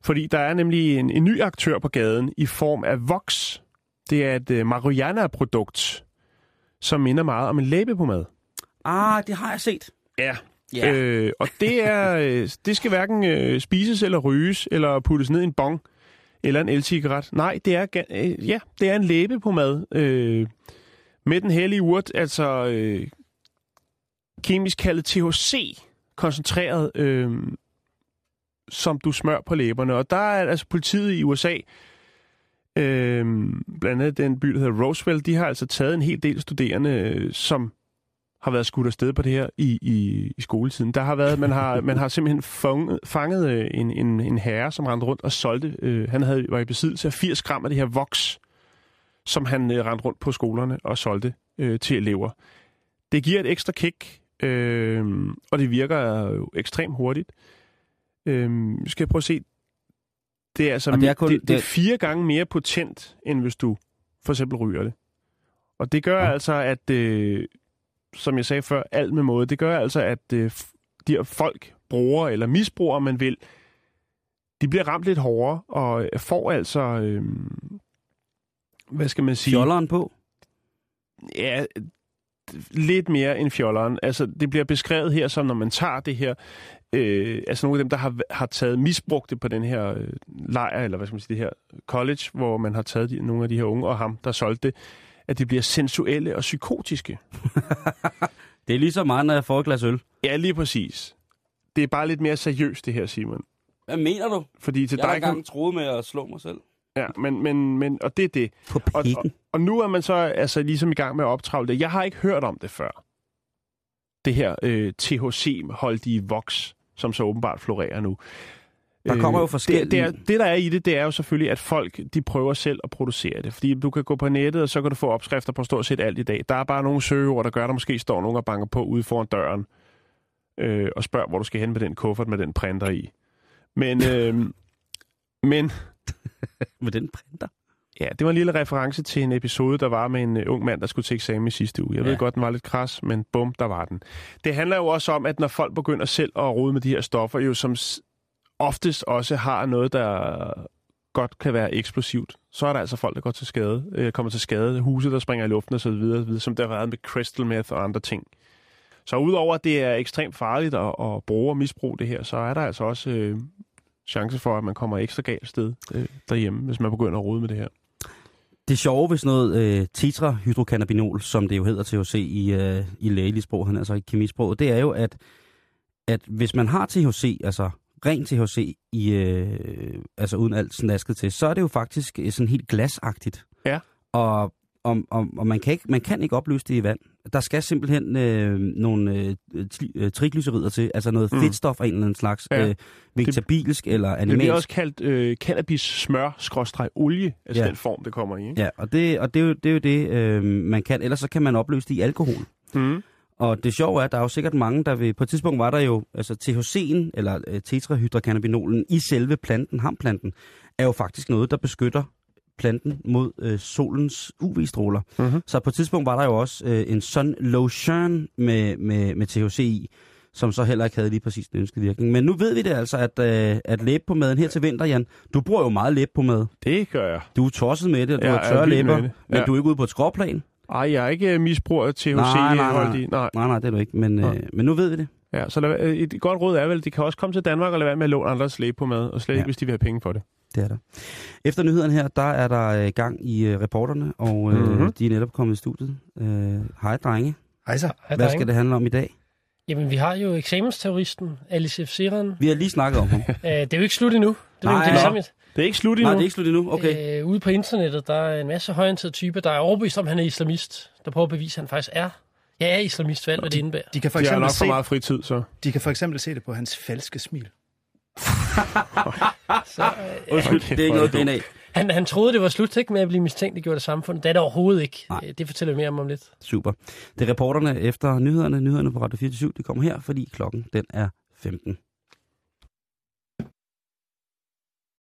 Speaker 5: Fordi der er nemlig en, en ny aktør på gaden i form af Vox. Det er et øh, marihuana-produkt, som minder meget om en læbepomade.
Speaker 4: Ah, det har jeg set.
Speaker 5: Ja.
Speaker 4: Ja.
Speaker 5: Øh, og det er øh, det skal hverken øh, spises eller ryges, eller puttes ned i en bong, eller en el-cigaret. Nej, det er, øh, ja, det er en læbepomade øh, med den hellige urt, altså øh, kemisk kaldet THC, koncentreret, øh, som du smør på læberne. Og der er altså politiet i USA, øh, blandt andet den by, der hedder Roswell, de har altså taget en hel del studerende, øh, som har været skudt afsted på det her i, i, i skoletiden. Der har været, man har, man har simpelthen fanget, fanget øh, en, en, en herre, som rendte rundt og solgte. Øh, han havde, var i besiddelse af 80 gram af det her voks, som han øh, rendte rundt på skolerne og solgte øh, til elever. Det giver et ekstra kick, øh, og det virker jo ekstremt hurtigt. Øh, skal jeg prøve at se. Det er, altså,
Speaker 4: Og det er kun-
Speaker 5: det, det er fire gange mere potent, end hvis du for eksempel ryger det. Og det gør
Speaker 4: Ja.
Speaker 5: altså, at øh, som jeg sagde før, alt med måde. Det gør altså, at øh, de her folk, brugere eller misbrugere, man vil, de bliver ramt lidt hårdere og får altså, øh, hvad skal man sige?
Speaker 4: Fjolleren på.
Speaker 5: Ja, lidt mere end fjolleren. Altså, det bliver beskrevet her som, når man tager det her, øh, altså nogle af dem, der har, har taget misbrugte på den her øh, lejr, eller hvad skal man sige, det her college, hvor man har taget de, nogle af de her unge, og ham, der solgte det, at de bliver sensuelle og psykotiske.
Speaker 4: Det er lige så meget, når jeg får et glas øl.
Speaker 5: Ja, lige præcis. Det er bare lidt mere seriøst, det her, Simon.
Speaker 4: Hvad mener du?
Speaker 5: Fordi til
Speaker 4: Jeg har
Speaker 5: dig kan...
Speaker 4: engang troet med at slå mig selv.
Speaker 5: Ja, men, men, men, og det er det.
Speaker 4: På
Speaker 5: Og, og, og nu er man så altså ligesom i gang med at optravle det. Jeg har ikke hørt om det før. Det her øh, THC-holdige voks, som så åbenbart florerer nu.
Speaker 4: Der kommer jo
Speaker 5: Øh,
Speaker 4: forskellige-
Speaker 5: Det, det, er, det, der er i det, det er jo selvfølgelig, at folk de prøver selv at producere det. Fordi du kan gå på nettet, og så kan du få opskrifter på stort set alt i dag. Der er bare nogle søgeord, der gør, at der måske står nogen og banker på ude foran døren øh, og spørger, hvor du skal hen med den kuffert med den printer i. Men, øh, men
Speaker 4: Med den printer.
Speaker 5: Ja, det var en lille reference til en episode, der var med en uh, ung mand, der skulle til eksamen i sidste uge. Jeg ja. Ved godt, den var lidt kras, men bum, der var den. Det handler jo også om, at når folk begynder selv at rode med de her stoffer, jo som oftest også har noget, der godt kan være eksplosivt, så er der altså folk, der går til skade, øh, kommer til skade, huse, der springer i luften og så videre, videre, som der har været med crystal meth og andre ting. Så udover at det er ekstremt farligt at, at bruge og misbruge det her, så er der altså også øh, chance for, at man kommer ekstra galt sted øh, derhjemme, hvis man begynder at rode med det her.
Speaker 4: Det sjove ved sådan noget øh, tetrahydrocannabinol, som det jo hedder THC i, øh, i lægelig sprog, han altså i kemisproget, det er jo, at, at hvis man har THC, altså ren THC, i, øh, altså uden alt snasket til, så er det jo faktisk øh, sådan helt glasagtigt.
Speaker 5: Ja.
Speaker 4: Og, og, og, og man, kan ikke, man kan ikke opløse det i vand. Der skal simpelthen øh, nogle øh, øh, triglycerider til, altså noget
Speaker 5: Mm.
Speaker 4: fedtstof af en eller anden slags,
Speaker 5: Ja.
Speaker 4: øh, vegetabilsk eller
Speaker 5: Det bliver
Speaker 4: animalsk.
Speaker 5: også kaldt øh, cannabis smør skråstreg olie, altså
Speaker 4: Ja.
Speaker 5: den form, det kommer i. Ikke?
Speaker 4: Ja, og det, og det, er, jo, det er jo det, øh, man kan. Ellers så kan man opløse det i alkohol.
Speaker 5: Mm.
Speaker 4: Og det sjove er, at der er jo sikkert mange, der vil... På et tidspunkt var der jo... Altså THC'en, eller øh, tetrahydrocannabinolen, i selve planten, hamplanten, er jo faktisk noget, der beskytter planten mod øh, solens UV-stråler.
Speaker 5: Mhm.
Speaker 4: Så på et tidspunkt var der jo også øh, en sun lotion med, med, med THC i, som så heller ikke havde lige præcis den ønskede virkning. Men nu ved vi det altså, at, øh, at læbepomade her til vinter, Jan, du bruger jo meget læbepomade.
Speaker 5: Det gør jeg.
Speaker 4: Du er tosset med det, og du
Speaker 5: Jeg
Speaker 4: har tørre læber,
Speaker 5: det.
Speaker 4: men
Speaker 5: Ja.
Speaker 4: du er ikke ude på et skråplan.
Speaker 5: Ej, jeg er ikke øh, misbruger THC
Speaker 4: Nej, nej, nej.
Speaker 5: nej.
Speaker 4: Nej, nej, det er du ikke, men,
Speaker 5: Nej.
Speaker 4: øh, men nu ved vi det.
Speaker 5: Ja, så lad, øh, et godt råd er vel, de kan også komme til Danmark og lade være med at låne andres læge på mad, og slet
Speaker 4: Ja.
Speaker 5: ikke, hvis de vil have penge for det.
Speaker 4: Det er der. Efter nyhederne her, der er der øh, gang i øh, reporterne, og øh,
Speaker 5: Mhm.
Speaker 4: mm-hmm. de er netop kommet i studiet. Øh, hej, drenge.
Speaker 8: Hej så.
Speaker 9: Hej,
Speaker 4: Hvad
Speaker 9: drenge.
Speaker 4: skal det handle om i dag?
Speaker 9: Jamen, vi har jo eksamensterroristen Alice F. Siren.
Speaker 4: Vi har lige snakket om ham.
Speaker 9: Øh, det er jo ikke slut endnu. Det er,
Speaker 4: Nej,
Speaker 9: jo det, samme.
Speaker 5: Det er ikke slut endnu.
Speaker 4: Nej, det er ikke slut endnu. Okay.
Speaker 9: Øh, ude på internettet, der er en masse højorienterede typer, der er overbevist om, at han er islamist. Der prøver at bevise, at han faktisk er. Jeg er islamist for alt, hvad det indebærer.
Speaker 8: De kan for
Speaker 5: De har
Speaker 8: eksempel,
Speaker 5: nok for meget fritid, så.
Speaker 8: de kan for eksempel se det på hans falske smil.
Speaker 9: Så, øh,
Speaker 4: Undskyld, det er ikke noget
Speaker 5: det
Speaker 4: DNA.
Speaker 9: han, han troede, det var slut ikke, med at blive mistænkt gjort af samfundet. Det er det overhovedet ikke.
Speaker 4: Nej.
Speaker 9: Øh, Det fortæller vi mere om om lidt.
Speaker 4: Super. Det er reporterne efter nyhederne. Nyhederne på Radio 24 de kommer her, fordi klokken den er 15.